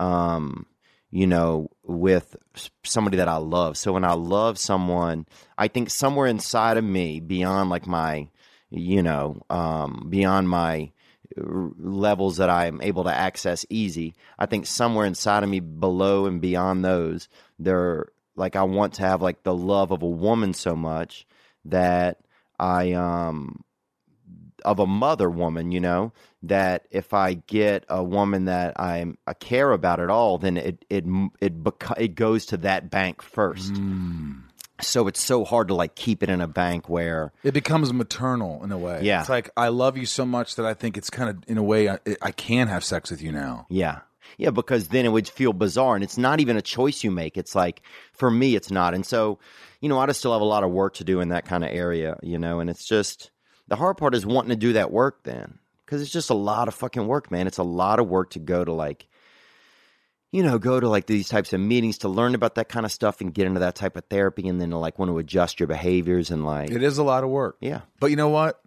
um you know, with somebody that I love. So when I love someone, I think somewhere inside of me, beyond like my, you know, um, beyond my r- levels that I am able to access easy, I think somewhere inside of me, below and beyond those, there, like I want to have like the love of a woman so much that I, um, of a mother woman, you know, that if I get a woman that I'm I care about at all, then it it it beco- it goes to that bank first. So it's so hard to like keep it in a bank where It becomes maternal in a way. Yeah. It's like I love you so much that I think it's kind of in a way I, I can have sex with you now. Yeah. Yeah, because then it would feel bizarre. And it's not even a choice you make. It's like, for me, it's not. And so, you know, I just still have a lot of work to do in that kind of area, you know, and it's just the hard part is wanting to do that work then. Because it's just a lot of fucking work, man. It's a lot of work to go to like, you know, go to like these types of meetings to learn about that kind of stuff and get into that type of therapy and then to like want to adjust your behaviors and like, It is a lot of work. yeah. But you know what?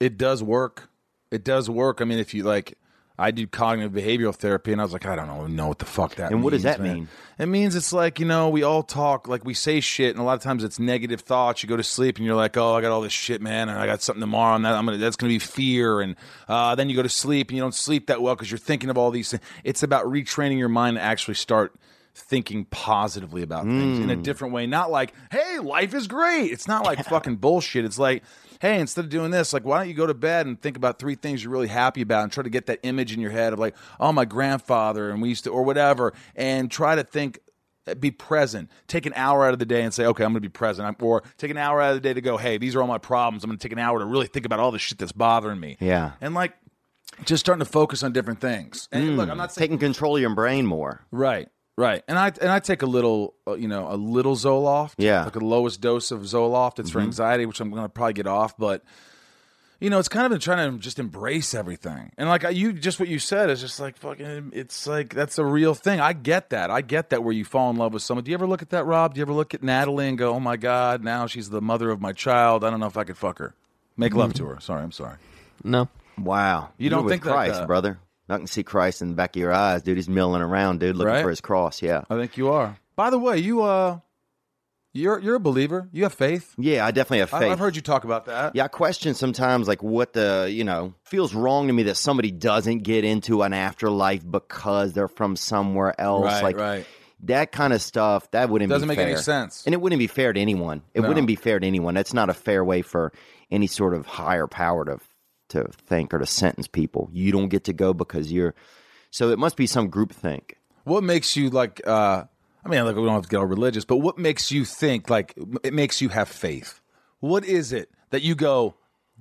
It does work. It does work. I mean, if you like, I do cognitive behavioral therapy, and I was like, I don't know, know what the fuck that. And what does that man. mean? It means it's like you know, we all talk, like we say shit, and a lot of times it's negative thoughts. You go to sleep, and you're like, oh, I got all this shit, man, and I got something tomorrow, and that I'm gonna, that's gonna be fear, and uh, then you go to sleep, and you don't sleep that well because you're thinking of all these things. It's about retraining your mind to actually start thinking positively about things in a different way. Not like, hey, life is great. It's not like *laughs* fucking bullshit. It's like, hey, instead of doing this, like, why don't you go to bed and think about three things you're really happy about and try to get that image in your head of like, oh, my grandfather and we used to, or whatever, and try to think. Uh, be present. Take an hour out of the day and say, "Okay, I'm going to be present." I'm- Or take an hour out of the day to go, "Hey, these are all my problems. I'm going to take an hour to really think about all the shit that's bothering me." Yeah. and like, just starting to focus on different things. And look, I'm not mm. saying Taking control of your brain more. Right, right. And I and I take a little, uh, you know, a little Zoloft. Yeah. like the lowest dose of Zoloft. It's for anxiety, which I'm going to probably get off. But you know, it's kind of been trying to just embrace everything. And like I- you, just what you said is just like fucking. It's like that's a real thing. I get that. I get that where you fall in love with someone. Do you ever look at that, Rob? Do you ever look at Natalie and go, "Oh my God, now she's the mother of my child. I don't know if I could fuck her." Make love to her. Sorry, I'm sorry. No. Wow. You don't You're think that, Christ, uh, brother. I can see Christ in the back of your eyes, dude. He's milling around, dude, looking Right? for his cross. Yeah. I think you are. By the way, you uh, you're you're a believer. You have faith. Yeah, I definitely have faith. I've heard you talk about that. Yeah, I question sometimes like what the you know feels wrong to me that somebody doesn't get into an afterlife because they're from somewhere else. Right, like right. that kind of stuff that wouldn't Doesn't make any sense. and it wouldn't be fair to anyone. It No. wouldn't be fair to anyone. That's not a fair way for any sort of higher power to to think or to sentence people. You don't get to go because you're. So it must be some group think. What makes you like? uh I mean, like we don't have to get all religious, but what makes you think like it makes you have faith? What is it that you go?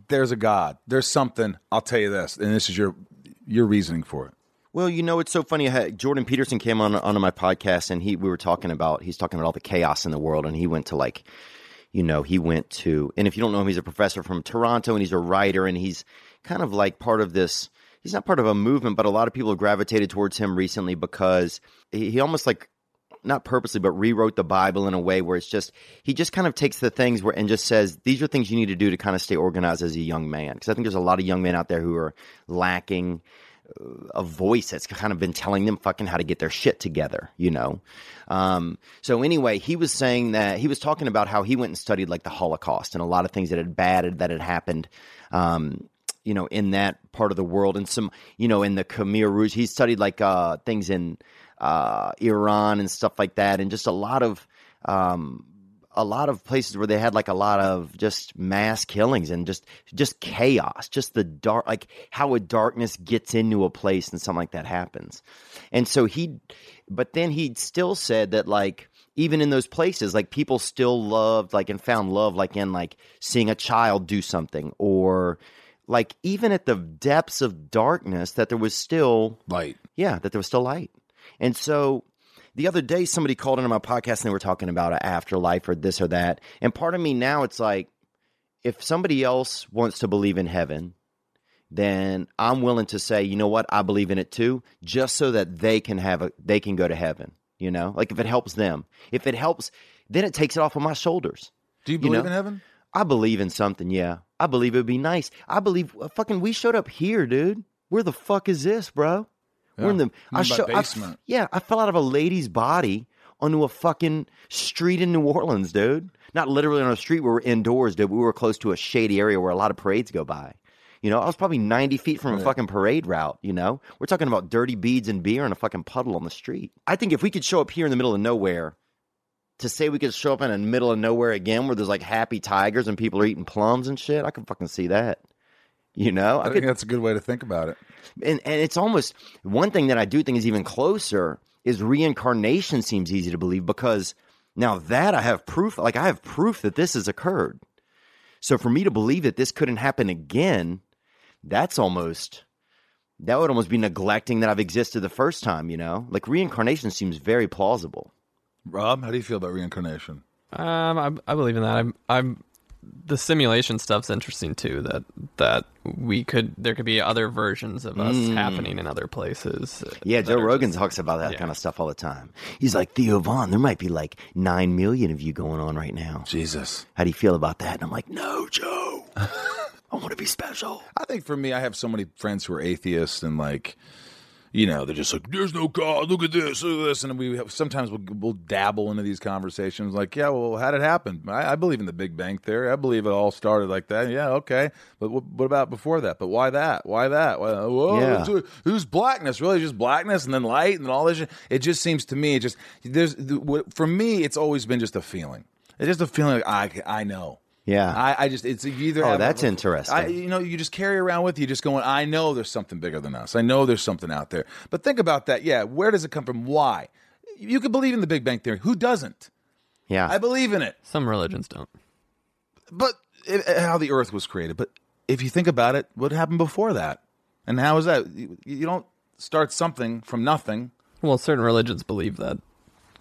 There's a God. There's something. I'll tell you this, and this is your your reasoning for it. Well, you know, it's so funny. Jordan Peterson came on onto my podcast, and he we were talking about he's talking about all the chaos in the world, and he went to like, you know, he went to, and if you don't know him, he's a professor from Toronto, and he's a writer, and he's kind of like part of this. He's not part of a movement, but a lot of people have gravitated towards him recently because he, he almost like not purposely, but rewrote the Bible in a way where it's just he just kind of takes the things where and just says these are things you need to do to kind of stay organized as a young man. Because I think there's a lot of young men out there who are lacking a voice that's kind of been telling them fucking how to get their shit together, you know. Um, so anyway, he was saying that he was talking about how he went and studied like the Holocaust and a lot of things that had bad that had happened. Um, you know, in that part of the world, and some, you know, in the Khmer Rouge, he studied like uh, things in uh, Iran and stuff like that, and just a lot of um, a lot of places where they had like a lot of just mass killings and just just chaos, just the dark, like how a darkness gets into a place and something like that happens. And so he, but then he still said that like even in those places, like people still loved like and found love like in like seeing a child do something or like even at the depths of darkness that there was still Light. yeah, that there was still light. And so the other day, somebody called into my podcast and they were talking about an afterlife or this or that. And part of me now, it's like, if somebody else wants to believe in heaven, then I'm willing to say, you know what, I believe in it too, just so that they can have a, they can go to heaven. You know, like if it helps them, if it helps, then it takes it off of my shoulders. Do you You believe know? in heaven? I believe in something, yeah. I believe it would be nice. I believe uh, fucking we showed up here, dude. Where the fuck is this, bro? We're in the I show, I basement. yeah, I fell out of a lady's body onto a fucking street in New Orleans, dude. Not literally on a street where we're indoors, dude. We were close to a shady area where a lot of parades go by. You know, I was probably 90 feet from a fucking parade route, you know? We're talking about dirty beads and beer and a fucking puddle on the street. I think if we could show up here in the middle of nowhere to say we could show up in the middle of nowhere again where there's like happy tigers and people are eating plums and shit, I could fucking see that. You know? I I think could, that's a good way to think about it. and, and it's almost one thing that I do think is even closer is reincarnation seems easy to believe because Now that I have proof, like I have proof that this has occurred. So for me to believe that this couldn't happen again, that's almost that would almost be neglecting that I've existed the first time, you know? Like reincarnation seems very plausible. Rob, how do you feel about reincarnation? Um, I, I believe in that. I'm, I'm. The simulation stuff's interesting too. That that we could there could be other versions of us happening in other places. Yeah, Joe Rogan just- talks about that yeah. kind of stuff all the time. He's like, Theo Von, there might be like nine million of you going on right now. Jesus. How do you feel about that? And I'm like, no, Joe. *laughs* I want to be special. I think for me, I have so many friends who are atheists and like, you know, they're just like, "There's no God. Look at this, look at this," and we have, sometimes we'll, we'll dabble into these conversations. Like, yeah, well, how did it happen? I, I believe in the Big Bang theory. I believe it all started like that. Yeah, okay, but what, what about before that? But why that? Why that? Why, oh, whoa, Yeah. Uh, who's blackness? Really, just blackness, and then light, and all this. shit? It just seems to me, it just there's for me, it's always been just a feeling. It's just a feeling like I I know. Yeah. I, I just it's either Oh, have- that's interesting. I, you know, you just carry around with you, just going, I know there's something bigger than us. I know there's something out there. But think about that. Yeah, where does it come from? Why? You could believe in the Big Bang Theory. Who doesn't? Yeah. I believe in it. Some religions don't. But it, how the Earth was created. But if you think about it, what happened before that? And how is that? You, you don't start something from nothing. Well, certain religions believe that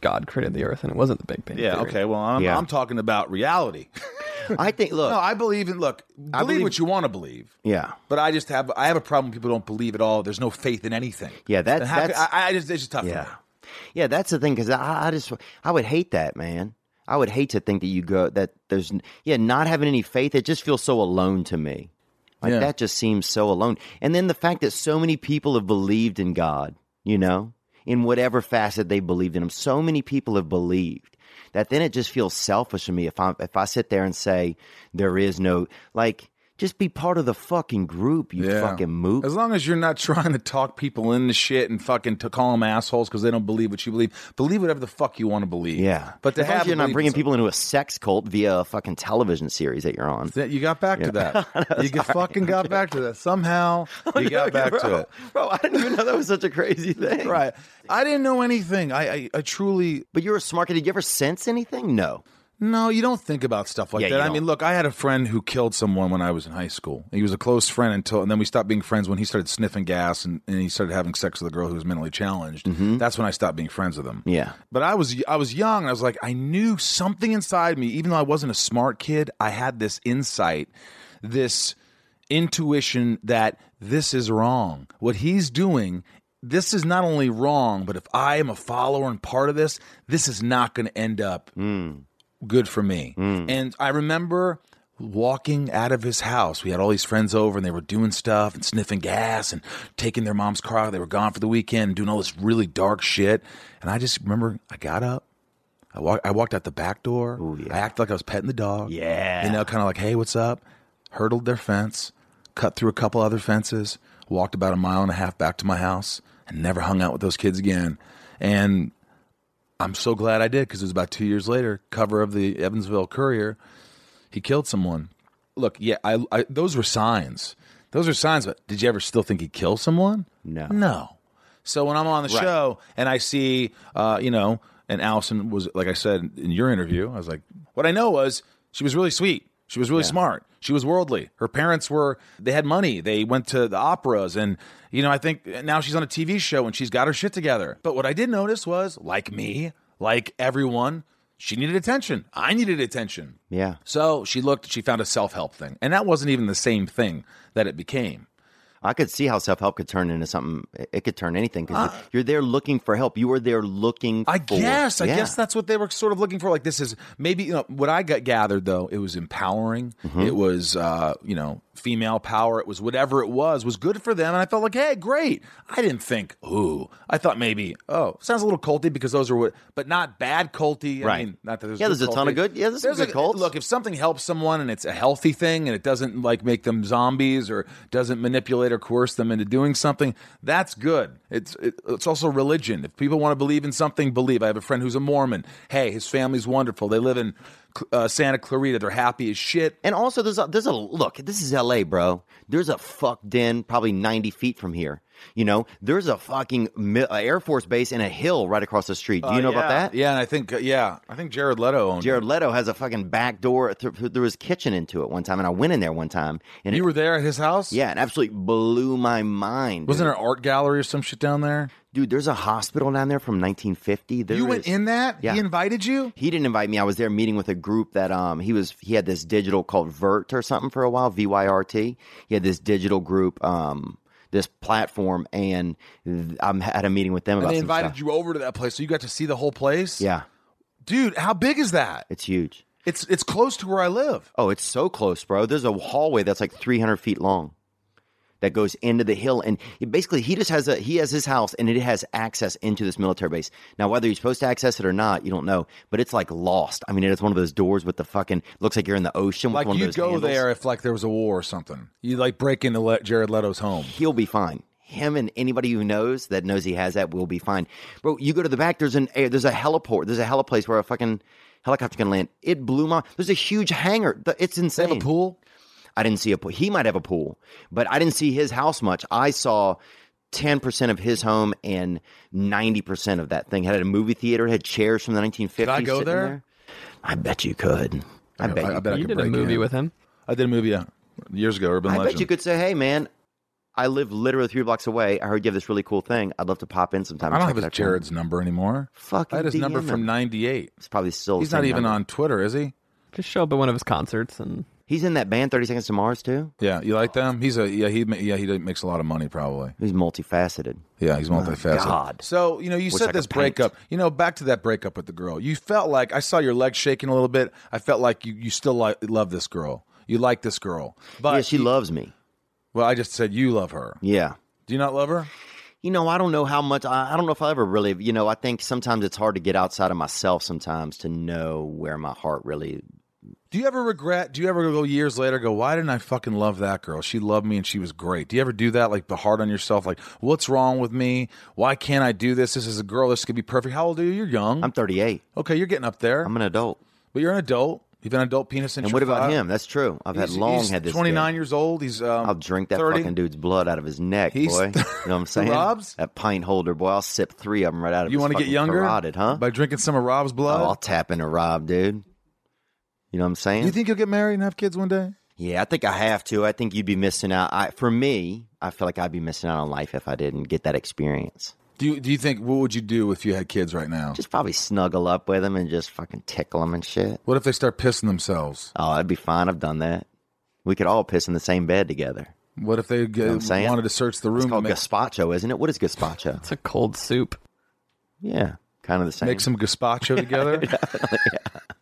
God created the earth and it wasn't the Big Bang. Yeah. Theory. Okay. Well, I'm, Yeah. I'm talking about reality. *laughs* I think, look, no, I believe in. Look, believe, believe- what you want to believe. yeah. But I just have I have a problem. when People don't believe at all. There's no faith in anything. Yeah, that's- And how that's- I, I just it's just tough. For Yeah. me. Yeah, that's the thing because I, I just I would hate that, man. I would hate to think that you go that there's yeah not having any faith. It just feels so alone to me. Like Yeah. that just seems so alone. And then the fact that so many people have believed in God, you know, in whatever facet they believed in Him. So many people have believed that then it just feels selfish to me if I if I sit there and say there is no like just be part of the fucking group. You fucking mook. As long as you're not *laughs* trying to talk people into shit and fucking to call them assholes because they don't believe what you believe. Believe whatever the fuck you want to believe. Yeah, but to as long as have you're not belief bringing people into a sex cult via a fucking television series that you're on. You got back to that. *laughs* you get fucking got back to that. Somehow *laughs* you got back to it. bro. I didn't even know that was such a crazy thing. Right. I didn't know anything. I, I, I truly but you're a smart kid. Did you ever sense anything? No. No, you don't think about stuff like Yeah, that. I mean, look, I had a friend who killed someone when I was in high school. He was a close friend until, and then we stopped being friends when he started sniffing gas and, and he started having sex with a girl who was mentally challenged. That's when I stopped being friends with him. Mm-hmm. Yeah. But I was I was young and I was like, I knew something inside me, even though I wasn't a smart kid, I had this insight, this intuition that this is wrong. What he's doing, this is not only wrong, but if I am a follower and part of this, this is not going to end up good for me. Mm. And I remember walking out of his house. We had all these friends over and they were doing stuff and sniffing gas and taking their mom's car. They were gone for the weekend and doing all this really dark shit. And I just remember I got up. I, walk, I walked out the back door. I acted like I was petting the dog. Yeah. You know, kind of like, hey, what's up? Hurdled their fence, cut through a couple other fences, walked about a mile and a half back to my house, and never hung out with those kids again. And I'm so glad I did because it was about two years later, cover of the Evansville Courier, he killed someone. Look, yeah, I, I those were signs. Those are signs, but did you ever still think he'd kill someone? No. No. So when I'm on the show and I see, uh, you know, and Allison was, like I said in your interview, I was like, what I know was she was really sweet. She was really smart. She was worldly. Her parents were, they had money. They went to the operas. And, you know, I think now she's on a TV show and she's got her shit together. But what I did notice was, like me, like everyone, she needed attention. I needed attention. Yeah. So she looked, she found a self help thing. And that wasn't even the same thing that it became. I could see how self help could turn into something. It could turn anything because you're there looking for help. You were there looking. I for, guess. I Yeah. guess that's what they were sort of looking for. Like this is maybe you know what I got gathered though. It was empowering. Mm-hmm. It was uh, you know female power. It was whatever it was was good for them. And I felt like hey, great. I didn't think ooh. I thought maybe oh sounds a little culty because those are what, but not bad culty. I Right. mean, not that there's Yeah, good there's a ton of good- yeah, there's good a- cults. Look, if something helps someone and it's a healthy thing and it doesn't like make them zombies or doesn't manipulate or coerce them into doing something, that's good. It's it, it's also religion. If people want to believe in something, believe. I have a friend who's a Mormon. Hey, his family's wonderful. They live in uh, Santa Clarita. They're happy as shit. And also, there's a, there's a look. This is L.A., bro. There's a fuck den probably 90 feet from here. You know, there's a fucking mi- uh, Air Force base in a hill right across the street. Do you know about that? Yeah, and I think uh, yeah, I think Jared Leto owned. Jared Leto has a fucking back door th- through his kitchen into it one time, and I went in there one time, and. You it, were there at his house. yeah, it absolutely blew my mind. Wasn't dude. there an art gallery or some shit down there? dude? There's a hospital down there from 1950. There you went is- in that? Yeah. He invited you? He didn't invite me. I was there meeting with a group that um he was he had this digital called Vert or something for a while, V Y R T. He had this digital group um this platform and I'm had a meeting with them And about they invited stuff. you over to that place, so you got to see the whole place. Yeah, dude, how big is that? it's huge. It's it's close to where I live. Oh, it's so close, bro. There's a hallway that's like 300 feet long that goes into the hill, and basically he just has a he has his house, and it has access into this military base. Now, whether you're supposed to access it or not, you don't know. But it's like lost. I mean, it's one of those doors with the fucking looks like you're in the ocean. With Like one you of those go handles. there if like there was a war or something. You like break into Le- Jared Leto's home. he'll be fine. Him and anybody who knows that knows he has that will be fine. Bro, you go to the back. There's an. There's a heliport. There's a heli place where a fucking helicopter can land. It blew my. There's a huge hangar. It's They insane. have a pool. I didn't see a pool. He might have a pool, but I didn't see his house much. I saw. 10% of his home and 90% of that thing had a movie theater, had chairs from the 1950s. I go sitting there? I bet you could. I bet you I bet I you could did a movie in. with him. I did a movie uh, years ago. Urban I Legend. bet you could say, "Hey, man, I live literally three blocks away. I heard you have this really cool thing. I'd love to pop in sometime." I don't have it his out." Jared's number anymore. Fucking I had his number DM from '98. It's probably still. the He's not even number. on Twitter, is he? Just show up at one of his concerts and He's in that band, Thirty Seconds to Mars, too. Yeah, you like them? He's a yeah. He ma- yeah he makes a lot of money probably. He's multifaceted. Yeah, he's multifaceted. God. So you know, you Wish said could this paint. breakup. You know, back to that breakup with the girl. You felt like I saw your legs shaking a little bit. I felt like you you still like love this girl. You like this girl, but yeah, she loves me. Well, I just said you love her. Yeah. Do you not love her? You know, I don't know how much. I, I don't know if I ever really. You know, I think sometimes it's hard to get outside of myself. Sometimes to know where my heart really. Do you ever regret? Do you ever go years later go, why didn't I fucking love that girl? She loved me and she was great. Do you ever do that? Like the hard on yourself? Like, what's wrong with me? Why can't I do this? This is a girl. This could be perfect. How old are you? You're young. I'm 38. okay, you're getting up there. I'm an adult. but you're an adult. You've been an adult penis since And what about him? That's true. I've had He's- long he's had this. 29 dick. years old. He's um, I'll drink that 30. fucking dude's blood out of his neck, He's- boy. *laughs* You know what I'm saying? Rob's? That pint holder, boy. I'll sip three of them right out of You his want to get fucking younger? carotid, huh? By drinking some of Rob's blood? Oh, I'll tap into Rob, dude. You know what I'm saying? Do you think you'll get married and have kids one day? yeah, I think I have to. I think you'd be missing out. I, for me, I feel like I'd be missing out on life if I didn't get that experience. Do you, do you think, what would you do if you had kids right now? Just probably snuggle up with them and just fucking tickle them and shit. What if they start pissing themselves? Oh, that'd be fine. I've done that. We could all piss in the same bed together. What if they get, what I'm wanted to search the room It's to called make, gazpacho, isn't it? What is gazpacho? *laughs* it's a cold soup. Yeah, kind of the same. make some gazpacho together? *laughs* a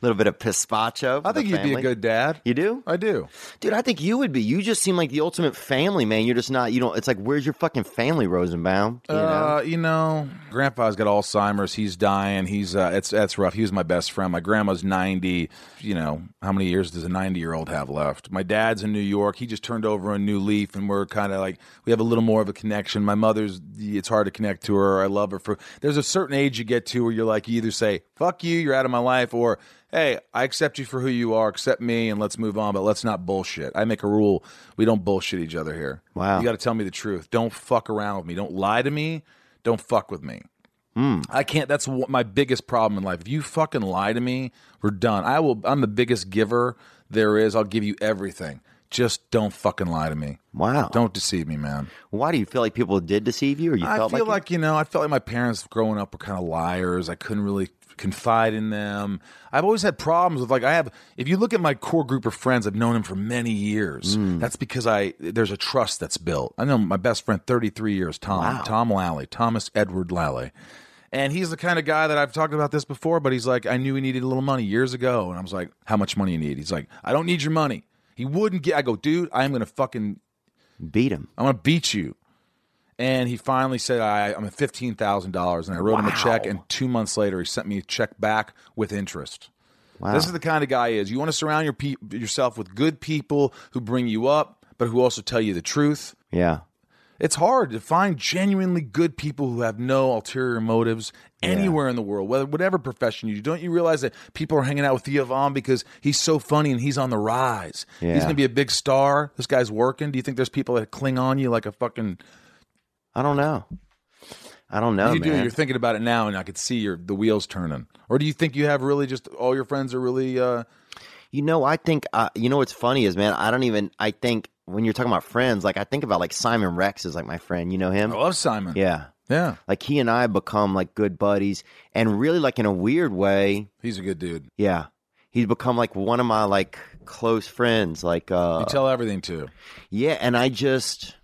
little bit of pispacho. I think you'd be a good dad. You do? I do. Dude, I think you would be. You just seem like the ultimate family man. You're just not. You don't. It's like, where's your fucking family, Rosenbaum? You know? Uh, you know, Grandpa's got Alzheimer's. He's dying. He's uh, it's that's rough. He was my best friend. My grandma's ninety. You know, how many years does a ninety-year-old have left? My dad's in New York. He just turned over a new leaf, and we're kind of like we have a little more of a connection. My mother's. It's hard to connect to her. I love her for. There's a certain age you get to where you're like, you either say "fuck you," you're out of my life, or hey, I accept you for who you are, accept me, and let's move on. But let's not bullshit. I make a rule: we don't bullshit each other here. Wow. you got to tell me the truth. Don't fuck around with me. Don't lie to me. Don't fuck with me. Hmm. I can't. That's my biggest problem in life. If you fucking lie to me, we're done. I will. I'm the biggest giver there is. I'll give you everything. Just don't fucking lie to me. Wow. Don't deceive me, man. Why do you feel like people did deceive you, or you I felt feel like, like, you know, I felt like my parents growing up were kind of liars. I couldn't really confide in them. I've always had problems with like I have. If you look at my core group of friends, I've known them for many years. Mm. That's because I there's a trust that's built. I know my best friend, 33 years, Tom Tom Lally, Thomas Edward Lally. And he's the kind of guy that I've talked about this before, but he's like, I knew he needed a little money years ago. And I was like, How much money you need? He's like, I don't need your money. He wouldn't get I go, dude, I'm gonna fucking beat him? I'm gonna beat you. And he finally said, I, I'm at fifteen thousand dollars, and I wrote him a check. And two months later, he sent me a check back with interest. Wow. This is the kind of guy he is. You want to surround your pe- yourself with good people who bring you up, but who also tell you the truth. Yeah. It's hard to find genuinely good people who have no ulterior motives anywhere in the world, whether whatever profession you do. Don't you realize that people are hanging out with Theo Von because he's so funny and he's on the rise? He's going to be a big star. This guy's working. Do you think there's people that cling on you like a fucking? I don't know. I don't know, you do. man. You're thinking about it now, and I could see your the wheels turning. Or do you think you have really just all your friends are really? uh You know, I think uh, you know what's funny is, man. I don't even. I think when you're talking about friends, like I think about like Simon Rex is like my friend. You know him? I love Simon. Yeah. yeah. Like he and I become like good buddies, and really like in a weird way, He's a good dude. yeah. He's become like one of my like close friends. Like, uh, You tell everything to. yeah, and I just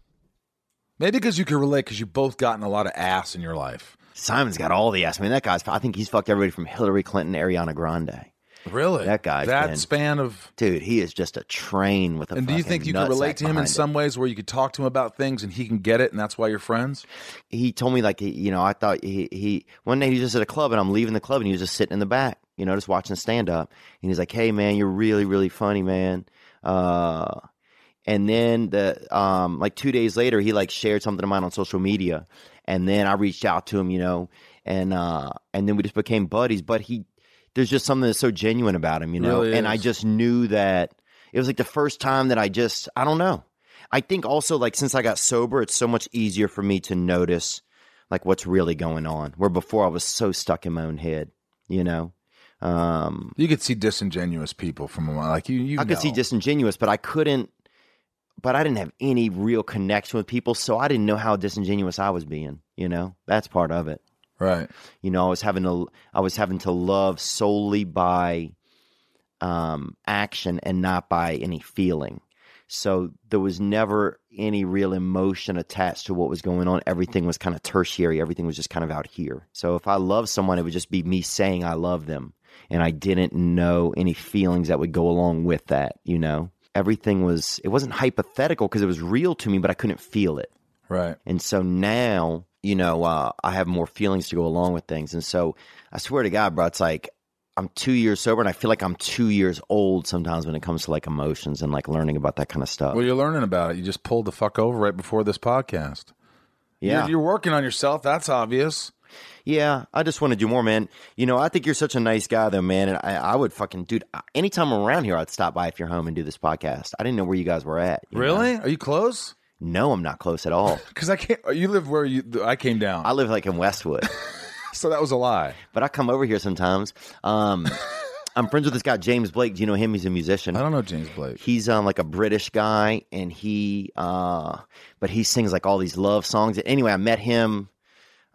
Maybe because you can relate because you've both gotten a lot of ass in your life. Simon's got all the ass. I mean, that guy's. I think he's fucked everybody from Hillary Clinton, Ariana Grande. Really? That guy's that been- span of. Dude, he is just a train with a. And do you think you can relate to him in it. some ways where you could talk to him about things and he can get it and that's why you're friends? he told me like you know I thought he he one day he was just at a club and I'm leaving the club and he was just sitting in the back you know just watching stand up and he's like hey man you're really really funny man uh and then the um like two days later he like shared something of mine on social media and then I reached out to him you know and uh and then we just became buddies but he there's just something that's so genuine about him you know Really and I just knew that it was like the first time that I just I don't know I think also like since I got sober, it's so much easier for me to notice like what's really going on. Where before I was so stuck in my own head, you know. Um, You could see disingenuous people from a while. Like you, you I could see disingenuous, but I couldn't. But I didn't have any real connection with people, so I didn't know how disingenuous I was being. You know, that's part of it. Right. You know, I was having to I was having to love solely by um, action and not by any feeling. So there was never any real emotion attached to what was going on. Everything was kind of tertiary. Everything was just kind of out here. So if I loved someone, it would just be me saying I love them, and I didn't know any feelings that would go along with that. You know, everything was it wasn't hypothetical because it was real to me, but I couldn't feel it. Right. And so now, you know, uh, I have more feelings to go along with things. And so I swear to God, bro, it's like I'm two years sober and I feel like I'm two years old sometimes when it comes to like emotions and like learning about that kind of stuff. Well, you're learning about it. You just pulled the fuck over right before this podcast. yeah. You're, you're working on yourself. That's obvious. Yeah. I just want to do more, man. You know, I think you're such a nice guy, though, man. And I, I would fucking, dude, anytime I'm around here, I'd stop by if you're home and do this podcast. I didn't know where you guys were at. you know? Really? Are you close? No, I'm not close at all. *laughs* Because I can't. You live where you. I came down. I live like in Westwood. *laughs* so that was a lie. but I come over here sometimes. Um, *laughs* I'm friends with this guy James Blake. Do you know him? He's a musician. I don't know James Blake. He's um like a British guy, and he uh, but he sings like all these love songs. Anyway, I met him.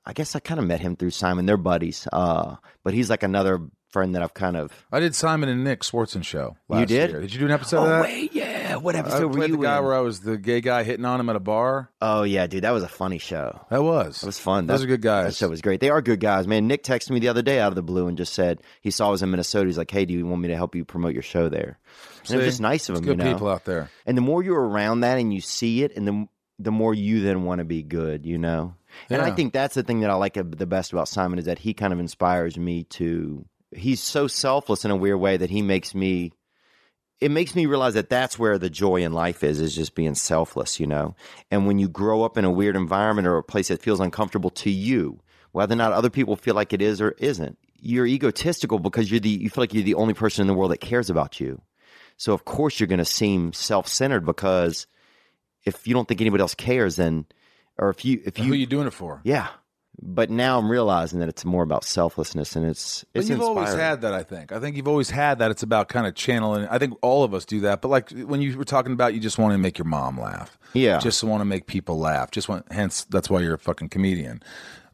I guess I kind of met him through Simon. They're buddies. Uh, but he's like another friend that I've kind of. I did Simon and Nick Swardson show. Last You did? Year. Did you do an episode of that? Oh, wait, yeah. What I episode were played you the guy in? where I was the gay guy hitting on him at a bar. Oh yeah, dude, that was a funny show. That was. It was fun. Those That- are good guys. That show was great. They are good guys, man. Nick texted me the other day out of the blue and just said he saw I was in Minnesota. He's like, "Hey, do you want me to help you promote your show there?" And it was just nice of him. good you know? people out there. And the more you're around that and you see it, and the the more you then want to be good, you know. And I think that's the thing that I like the best about Simon is that he kind of inspires me to. He's so selfless in a weird way that he makes me. It makes me realize that that's where the joy in life is, is just being selfless, you know. And when you grow up in a weird environment or a place that feels uncomfortable to you, whether or not other people feel like it is or isn't, you're egotistical because you're the you feel like you're the only person in the world that cares about you. So of course you're going to seem self-centered because if you don't think anybody else cares, then or if you if Who you are you doing it for? yeah. But now I'm realizing that it's more about selflessness and it's But it's you've always had that, I think. I think you've always had that. It's about kind of channeling. I think all of us do that. But like when you were talking about, you just want to make your mom laugh. Yeah. Just want to make people laugh. Just want. Hence, that's why you're a fucking comedian.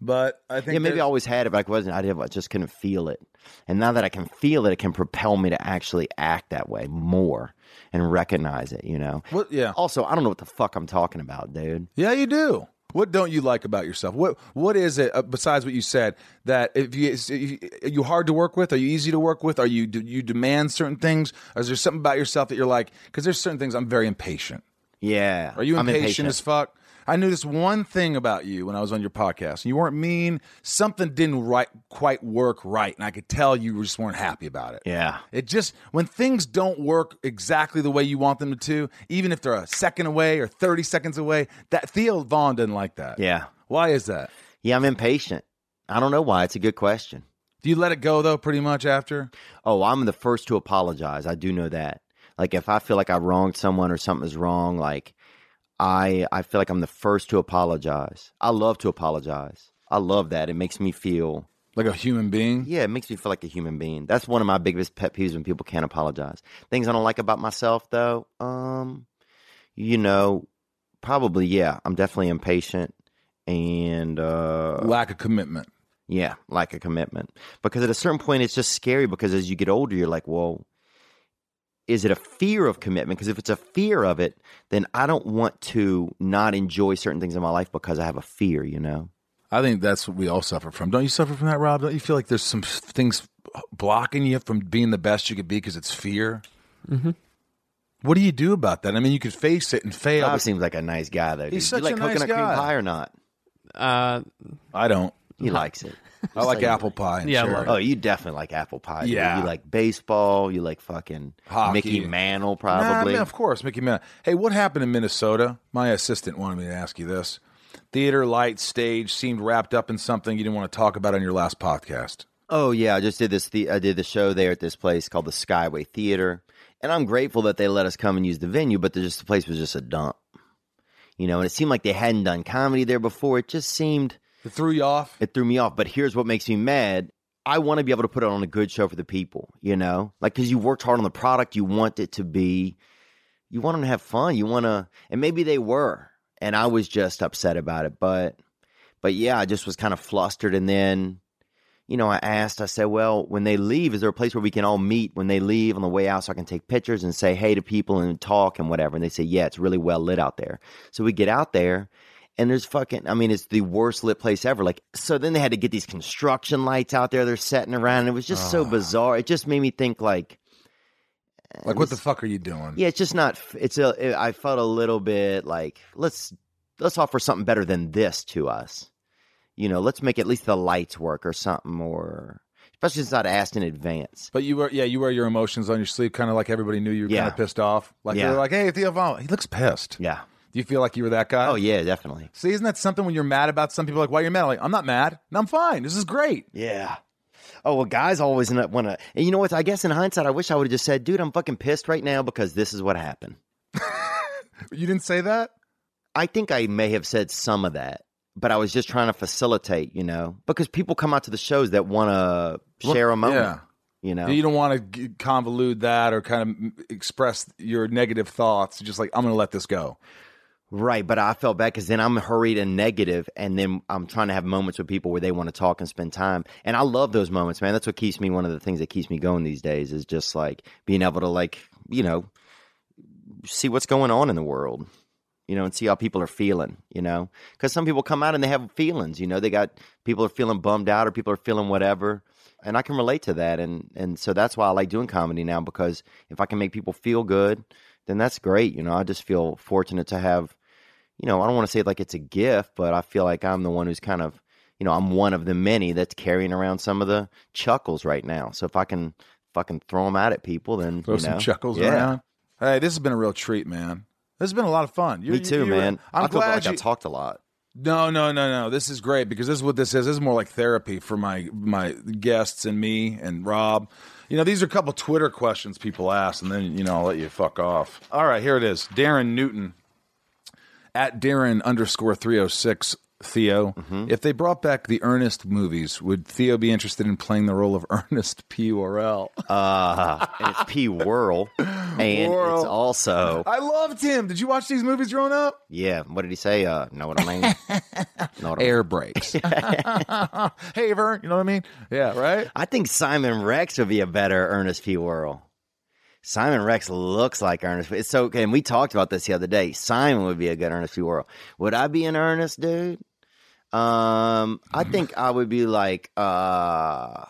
But I think yeah, maybe I always had it, but I wasn't. I, didn't, I just couldn't feel it. And now that I can feel it, it can propel me to actually act that way more and recognize it. You know. What? Yeah. Also, I don't know what the fuck I'm talking about, dude. Yeah, you do. What don't you like about yourself? What What is it uh, besides what you said that if you if you- are you hard to work with? Are you easy to work with? Are you do you demand certain things? Or is there something about yourself that you're like? Because there's certain things I'm very impatient. Yeah. Are you I'm impatient, as fuck? I knew this one thing about you when I was on your podcast. You weren't mean. Something didn't right quite work right, and I could tell you just weren't happy about it. Yeah. It just when things don't work exactly the way you want them to, even if they're a second away or thirty seconds away, that Theo Von didn't like that. Yeah. Why is that? Yeah, I'm impatient. I don't know why. It's a good question. Do you let it go though? Pretty much after. Oh, I'm the first to apologize. I do know that. Like if I feel like I wronged someone or something is wrong, like I I feel like I'm the first to apologize. I love to apologize. I love that. It makes me feel Like a human being. yeah, it makes me feel like a human being. That's one of my biggest pet peeves when people can't apologize. Things I don't like about myself though, um, you know, probably yeah, I'm definitely impatient and uh Lack of commitment. yeah, lack a commitment. Because at a certain point, it's just scary because as you get older, you're like, well, is it a fear of commitment? Because if it's a fear of it, then I don't want to not enjoy certain things in my life because I have a fear, you know? I think that's what we all suffer from. Don't you suffer from that, Rob? Don't you feel like there's some things blocking you from being the best you could be because it's fear? Mm-hmm. What do you do about that? I mean, you could face it and fail. Rob seems like a nice guy, though. He's dude. such you like a nice coconut cream guy. pie or not? Uh, I don't. He likes it. *laughs* I like apple pie. And Yeah, I cherry. love Oh, you definitely like apple pie. dude. Yeah. You like baseball. You like fucking Hockey. Mickey Mantle, Nah, probably. man, of course, Mickey Mantle. Hey, what happened in Minnesota? My assistant wanted me to ask you this. Theater, lights, stage seemed wrapped up in something you didn't want to talk about on your last podcast. Oh yeah, I just did this. The- I did the show there at this place called the Skyway Theater, and I'm grateful that they let us come and use the venue. But the, just the place was just a dump, you know. And it seemed like they hadn't done comedy there before. It just seemed It threw you off? it threw me off. But here's what makes me mad: I want to be able to put it on a good show for the people, you know, like because you worked hard on the product, you want it to be, you want them to have fun, you want to, and maybe they were, and I was just upset about it, but, but yeah, I just was kind of flustered, and then you know, I asked, I said, well, when they leave, is there a place where we can all meet when they leave on the way out so I can take pictures and say hey to people and talk and whatever? And they say, yeah, it's really well lit out there. So we get out there and there's fucking, I mean, it's the worst lit place ever. Like, so then they had to get these construction lights out there they're setting around. And it was just so ah. bizarre. It just made me think, like, Like, what the fuck are you doing? yeah, it's just not, it's a, I felt a little bit like, let's, let's offer something better than this to us you know, let's make at least the lights work or something, or especially since I'd asked in advance. But you were, yeah, you wear your emotions on your sleeve, kind of like everybody knew you were Yeah. kind of pissed off. Like Yeah. they're like, "Hey, Theo Von, he looks pissed." Yeah. Do you feel like you were that guy? Oh yeah, definitely. See, isn't that something when you're mad about some people? Like, why are you mad? I'm like, I'm not mad. No, I'm fine. This is great. Yeah. Oh well, guys always want to. And you know what? I guess in hindsight, I wish I would have just said, "Dude, I'm fucking pissed right now because this is what happened." *laughs* You didn't say that. I think I may have said some of that, but I was just trying to facilitate, you know, because people come out to the shows that want to share a moment. Yeah. You know. You don't want to convolute that or kind of express your negative thoughts. Just like, I'm going to let this go. Right, but I felt bad because then I'm hurried and negative, and then I'm trying to have moments with people where they want to talk and spend time. And I love those moments, man. That's what keeps me. One of the things that keeps me going these days is just like being able to, like, you know, see what's going on in the world, you know, and see how people are feeling, you know, because some people come out and they have feelings, you know, they got people are feeling bummed out or people are feeling whatever. And I can relate to that, and and so that's why I like doing comedy now because if I can make people feel good, then that's great. You know, I just feel fortunate to have you know, I don't want to say like it's a gift, but I feel like I'm the one who's kind of, you know, I'm one of the many that's carrying around some of the chuckles right now. So if I can fucking throw them out at people, then Throw you some know, chuckles yeah. around. Hey, this has been a real treat, man. This has been a lot of fun. You- Me too, you- man. I'm I feel glad like you, I talked a lot. No, no, no, no. This is great because this is what this is. This is more like therapy for my my guests and me and Rob. You know, these are a couple Twitter questions people ask, and then you know I'll let you fuck off. All right, here it is. Darren Newton at Darren underscore three oh six. Theo, if they brought back the Ernest movies, would Theo be interested in playing the role of *laughs* Ernest P. Worrell? Uh, it's P Whirl, *laughs* and it's also I loved him. Did you watch these movies growing up? yeah. What did he say? Uh, know what I mean? *laughs* know what I mean? Air brakes. Haver, you know what I mean? Yeah, right? I think Simon Rex would be a better Ernest P. Whirl. Simon Rex looks like Ernest. It's so, and we talked about this the other day. Simon would be a good Ernest P. Whirl. Would I be an Ernest dude? Um, I *laughs* think I would be like, uh,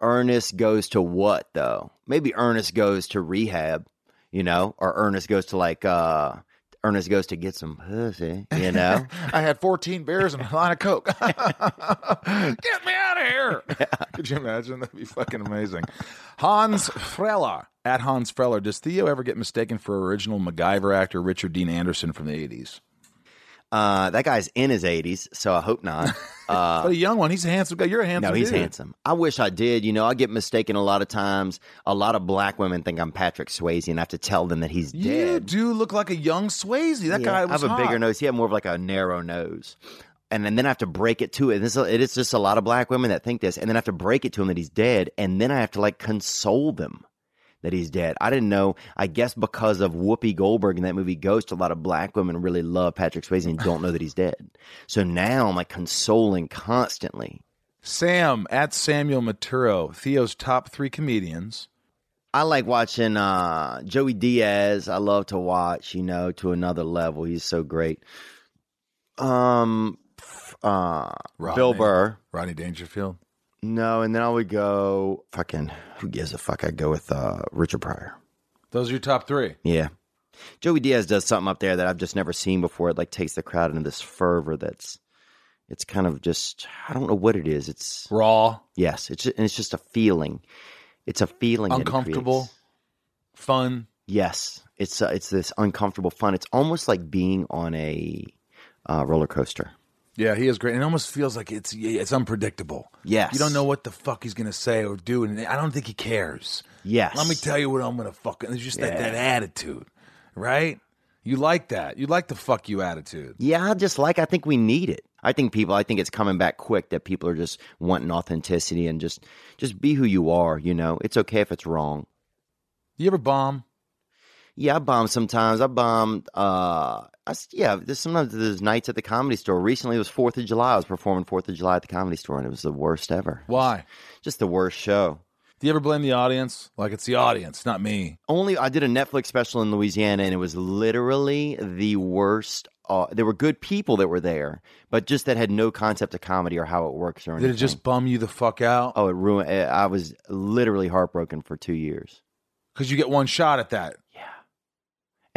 Ernest goes to what though? Maybe Ernest goes to rehab, you know, or Ernest goes to like, uh, Ernest goes to get some pussy, you *laughs* know? I had 14 beers and a line of Coke. *laughs* Get me out of here. Could you imagine? That'd be fucking amazing. Hans Freller. At Hans Freller. Does Theo ever get mistaken for original MacGyver actor Richard Dean Anderson from the 80s? Uh, that guy's in his 80s, so I hope not. Uh, *laughs* But a young one. He's a handsome guy. You're a handsome no, he's dude. handsome. I wish I did. You know, I get mistaken a lot of times. A lot of black women think I'm Patrick Swayze, and I have to tell them that he's You dead. You do look like a young Swayze. That Yeah, guy I have a bigger nose. He had more of like a narrow nose. And then, then I have to break it to it. This, it is just a lot of black women that think this. And then I have to break it to him that he's dead. And then I have to like console them that he's dead. I didn't know. I guess because of Whoopi Goldberg in that movie Ghost, a lot of black women really love Patrick Swayze and don't know that he's dead. So now I'm like consoling constantly. Sam at Samuel Maturo. Theo's top three comedians. I like watching uh, Joey Diaz. I love to watch, you know, to another level. He's so great. Um, uh, Bill Burr. Rodney Dangerfield. No, and then I would go fucking who gives a fuck? I'd go with uh, Richard Pryor. Those are your top three. Yeah. Joey Diaz does something up there that I've just never seen before. It like takes the crowd into this fervor that's it's kind of just I don't know what it is. It's Raw, yes, it's and it's just a feeling. It's a feeling it uncomfortable, fun. Yes, it's uh, it's this uncomfortable fun. It's almost like being on a uh, roller coaster. Yeah, he is great. And it almost feels like it's it's unpredictable. Yes. You don't know what the fuck he's gonna say or do, and I don't think he cares. Yes. Let me tell you what I'm gonna fucking. It's just that, Yeah. that attitude, right? You like that. You like the fuck you attitude. Yeah, I just like I think we need it. I think people I think it's coming back quick that people are just wanting authenticity and just just be who you are, you know. It's okay if it's wrong. You ever bomb? Yeah, I bomb sometimes. I bombed uh I, yeah, there's sometimes there's nights at the comedy store. Recently it was 4th of July. I was performing 4th of July at the comedy store and it was the worst ever. Why? Just the worst show. Do you ever blame the audience? Like it's the audience, not me. Only I did a Netflix special in Louisiana, and it was literally the worst. Uh, there were good people that were there, but just that had no concept of comedy or how it works or Did anything. it just bum you the fuck out? Oh, it ruined. I was literally heartbroken for two years, Because you get one shot at that.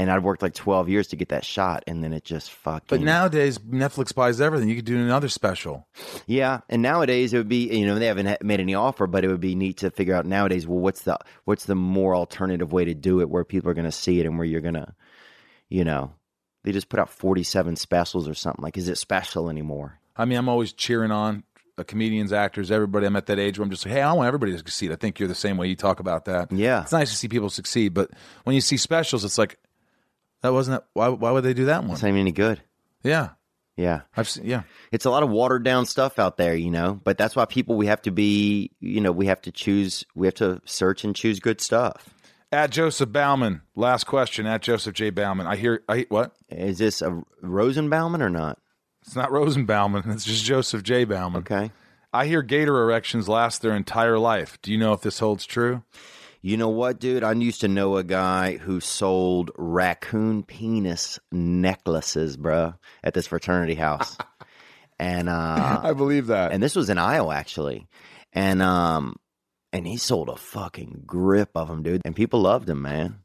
And I'd worked like twelve years to get that shot, and then it just fucking. But nowadays, Netflix buys everything. You could do another special. yeah, and nowadays it would be you know they haven't made any offer, but it would be neat to figure out nowadays. Well, what's the what's the more alternative way to do it where people are going to see it and where you're gonna, you know, they just put out forty seven specials or something. Like, is it special anymore? I mean, I'm always cheering on uh, comedians, actors, everybody. I'm at that age where I'm just like, hey, I want everybody to succeed. I think you're the same way you talk about that. Yeah. It's nice to see people succeed, but when you see specials, it's like, that wasn't. Why, why would they do that one? It's not even any good. Yeah. Yeah. I've seen, yeah. It's a lot of watered down stuff out there, you know. But that's why people we have to be, you know, we have to choose, we have to search and choose good stuff. At Joseph Bauman, last question. At Joseph J. Bauman, I hear, I what? Is this a Rosenbauman or not? It's not Rosenbauman. It's just Joseph J. Bauman. Okay. I hear gator erections last their entire life. Do you know if this holds true? You know what, dude? I used to know a guy who sold raccoon penis necklaces, bro, at this fraternity house. *laughs* and uh I believe that. and this was in Iowa actually. And um and he sold a fucking grip of them, dude. And people loved him, man.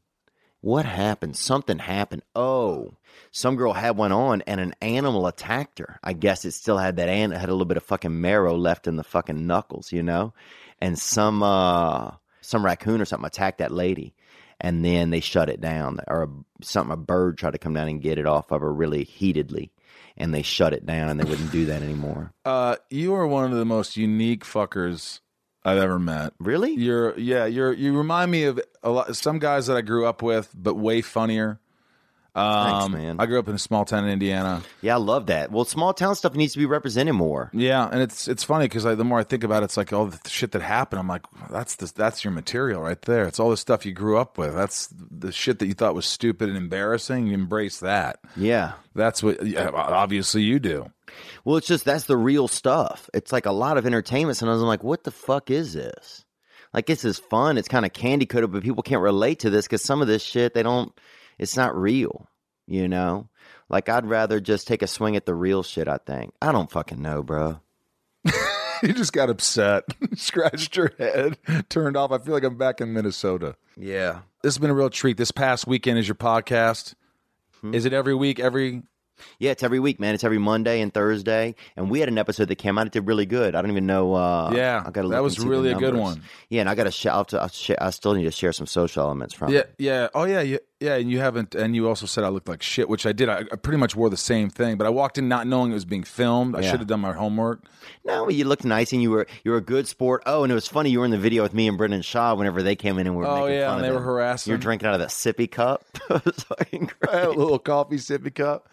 What happened? Something happened. Oh, some girl had one on and an animal attacked her. I guess it still had that and it had a little bit of fucking marrow left in the fucking knuckles, you know? And some uh some raccoon or something attacked that lady. And then they shut it down. Or a, something a bird tried to come down and get it off of her really heatedly. And they shut it down and they wouldn't do that anymore. *laughs* Uh, you are one of the most unique fuckers I've ever met. Really? You're yeah, you're you remind me of a lot some guys that I grew up with, but way funnier. Um, man. I grew up in a small town in Indiana. Yeah, I love that. Well, small town stuff needs to be represented more. Yeah, and it's it's funny because the more I think about it, it's like all the shit that happened. I'm like, that's the, that's your material right there. It's all the stuff you grew up with. That's the shit that you thought was stupid and embarrassing. You embrace that. Yeah. That's what yeah, obviously you do. Well, it's just that's the real stuff. It's like a lot of entertainment. Sometimes I'm like, what the fuck is this? Like, this is fun. It's kind of candy coated, but people can't relate to this because some of this shit, they don't, it's not real, you know? Like, I'd rather just take a swing at the real shit, I think. I don't fucking know, bro. *laughs* You just got upset, *laughs* scratched your head, *laughs* turned off. I feel like I'm back in Minnesota. Yeah. This has been a real treat. This past weekend is your podcast. Hmm. Is it every week? Every Yeah, it's every week, man. It's every Monday and Thursday. And we had an episode that came out. It did really good. I don't even know. Uh, Yeah, I gotta that was and see the really a good one. Yeah, and I got to share. I, I still need to share some social elements from. yeah, it. yeah. Oh yeah, yeah, yeah. And you haven't. And you also said I looked like shit, which I did. I, I pretty much wore the same thing, but I walked in not knowing it was being filmed. I Yeah. should have done my homework. No, you looked nice and you were you were a good sport. Oh, and it was funny. You were in the video with me and Brendan Schaub whenever they came in and we were Oh, making yeah, fun and of they were harassing You were him. drinking out of that sippy cup. *laughs* it was fucking a little coffee sippy cup.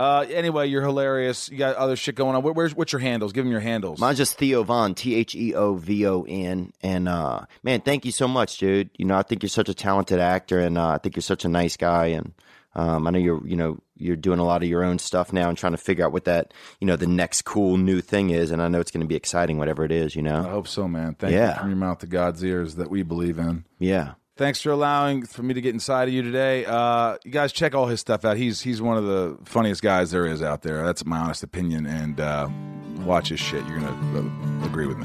Uh, anyway, you're hilarious. You got other shit going on. Where, where's what's your handles? Give them your handles. Mine's just Theo Von, T H E O V O N. And uh, man, thank you so much, dude. You know, I think you're such a talented actor, and uh, I think you're such a nice guy. And um, I know you're, you know, you're doing a lot of your own stuff now and trying to figure out what that, you know, the next cool new thing is. And I know it's going to be exciting, whatever it is. You know, I hope so, man. Thank Yeah. you from your mouth to God's ears that we believe in. yeah. Thanks for allowing for me to get inside of you today. Uh, you guys check all his stuff out. He's he's one of the funniest guys there is out there. That's my honest opinion. And uh, watch his shit. You're gonna uh, agree with me.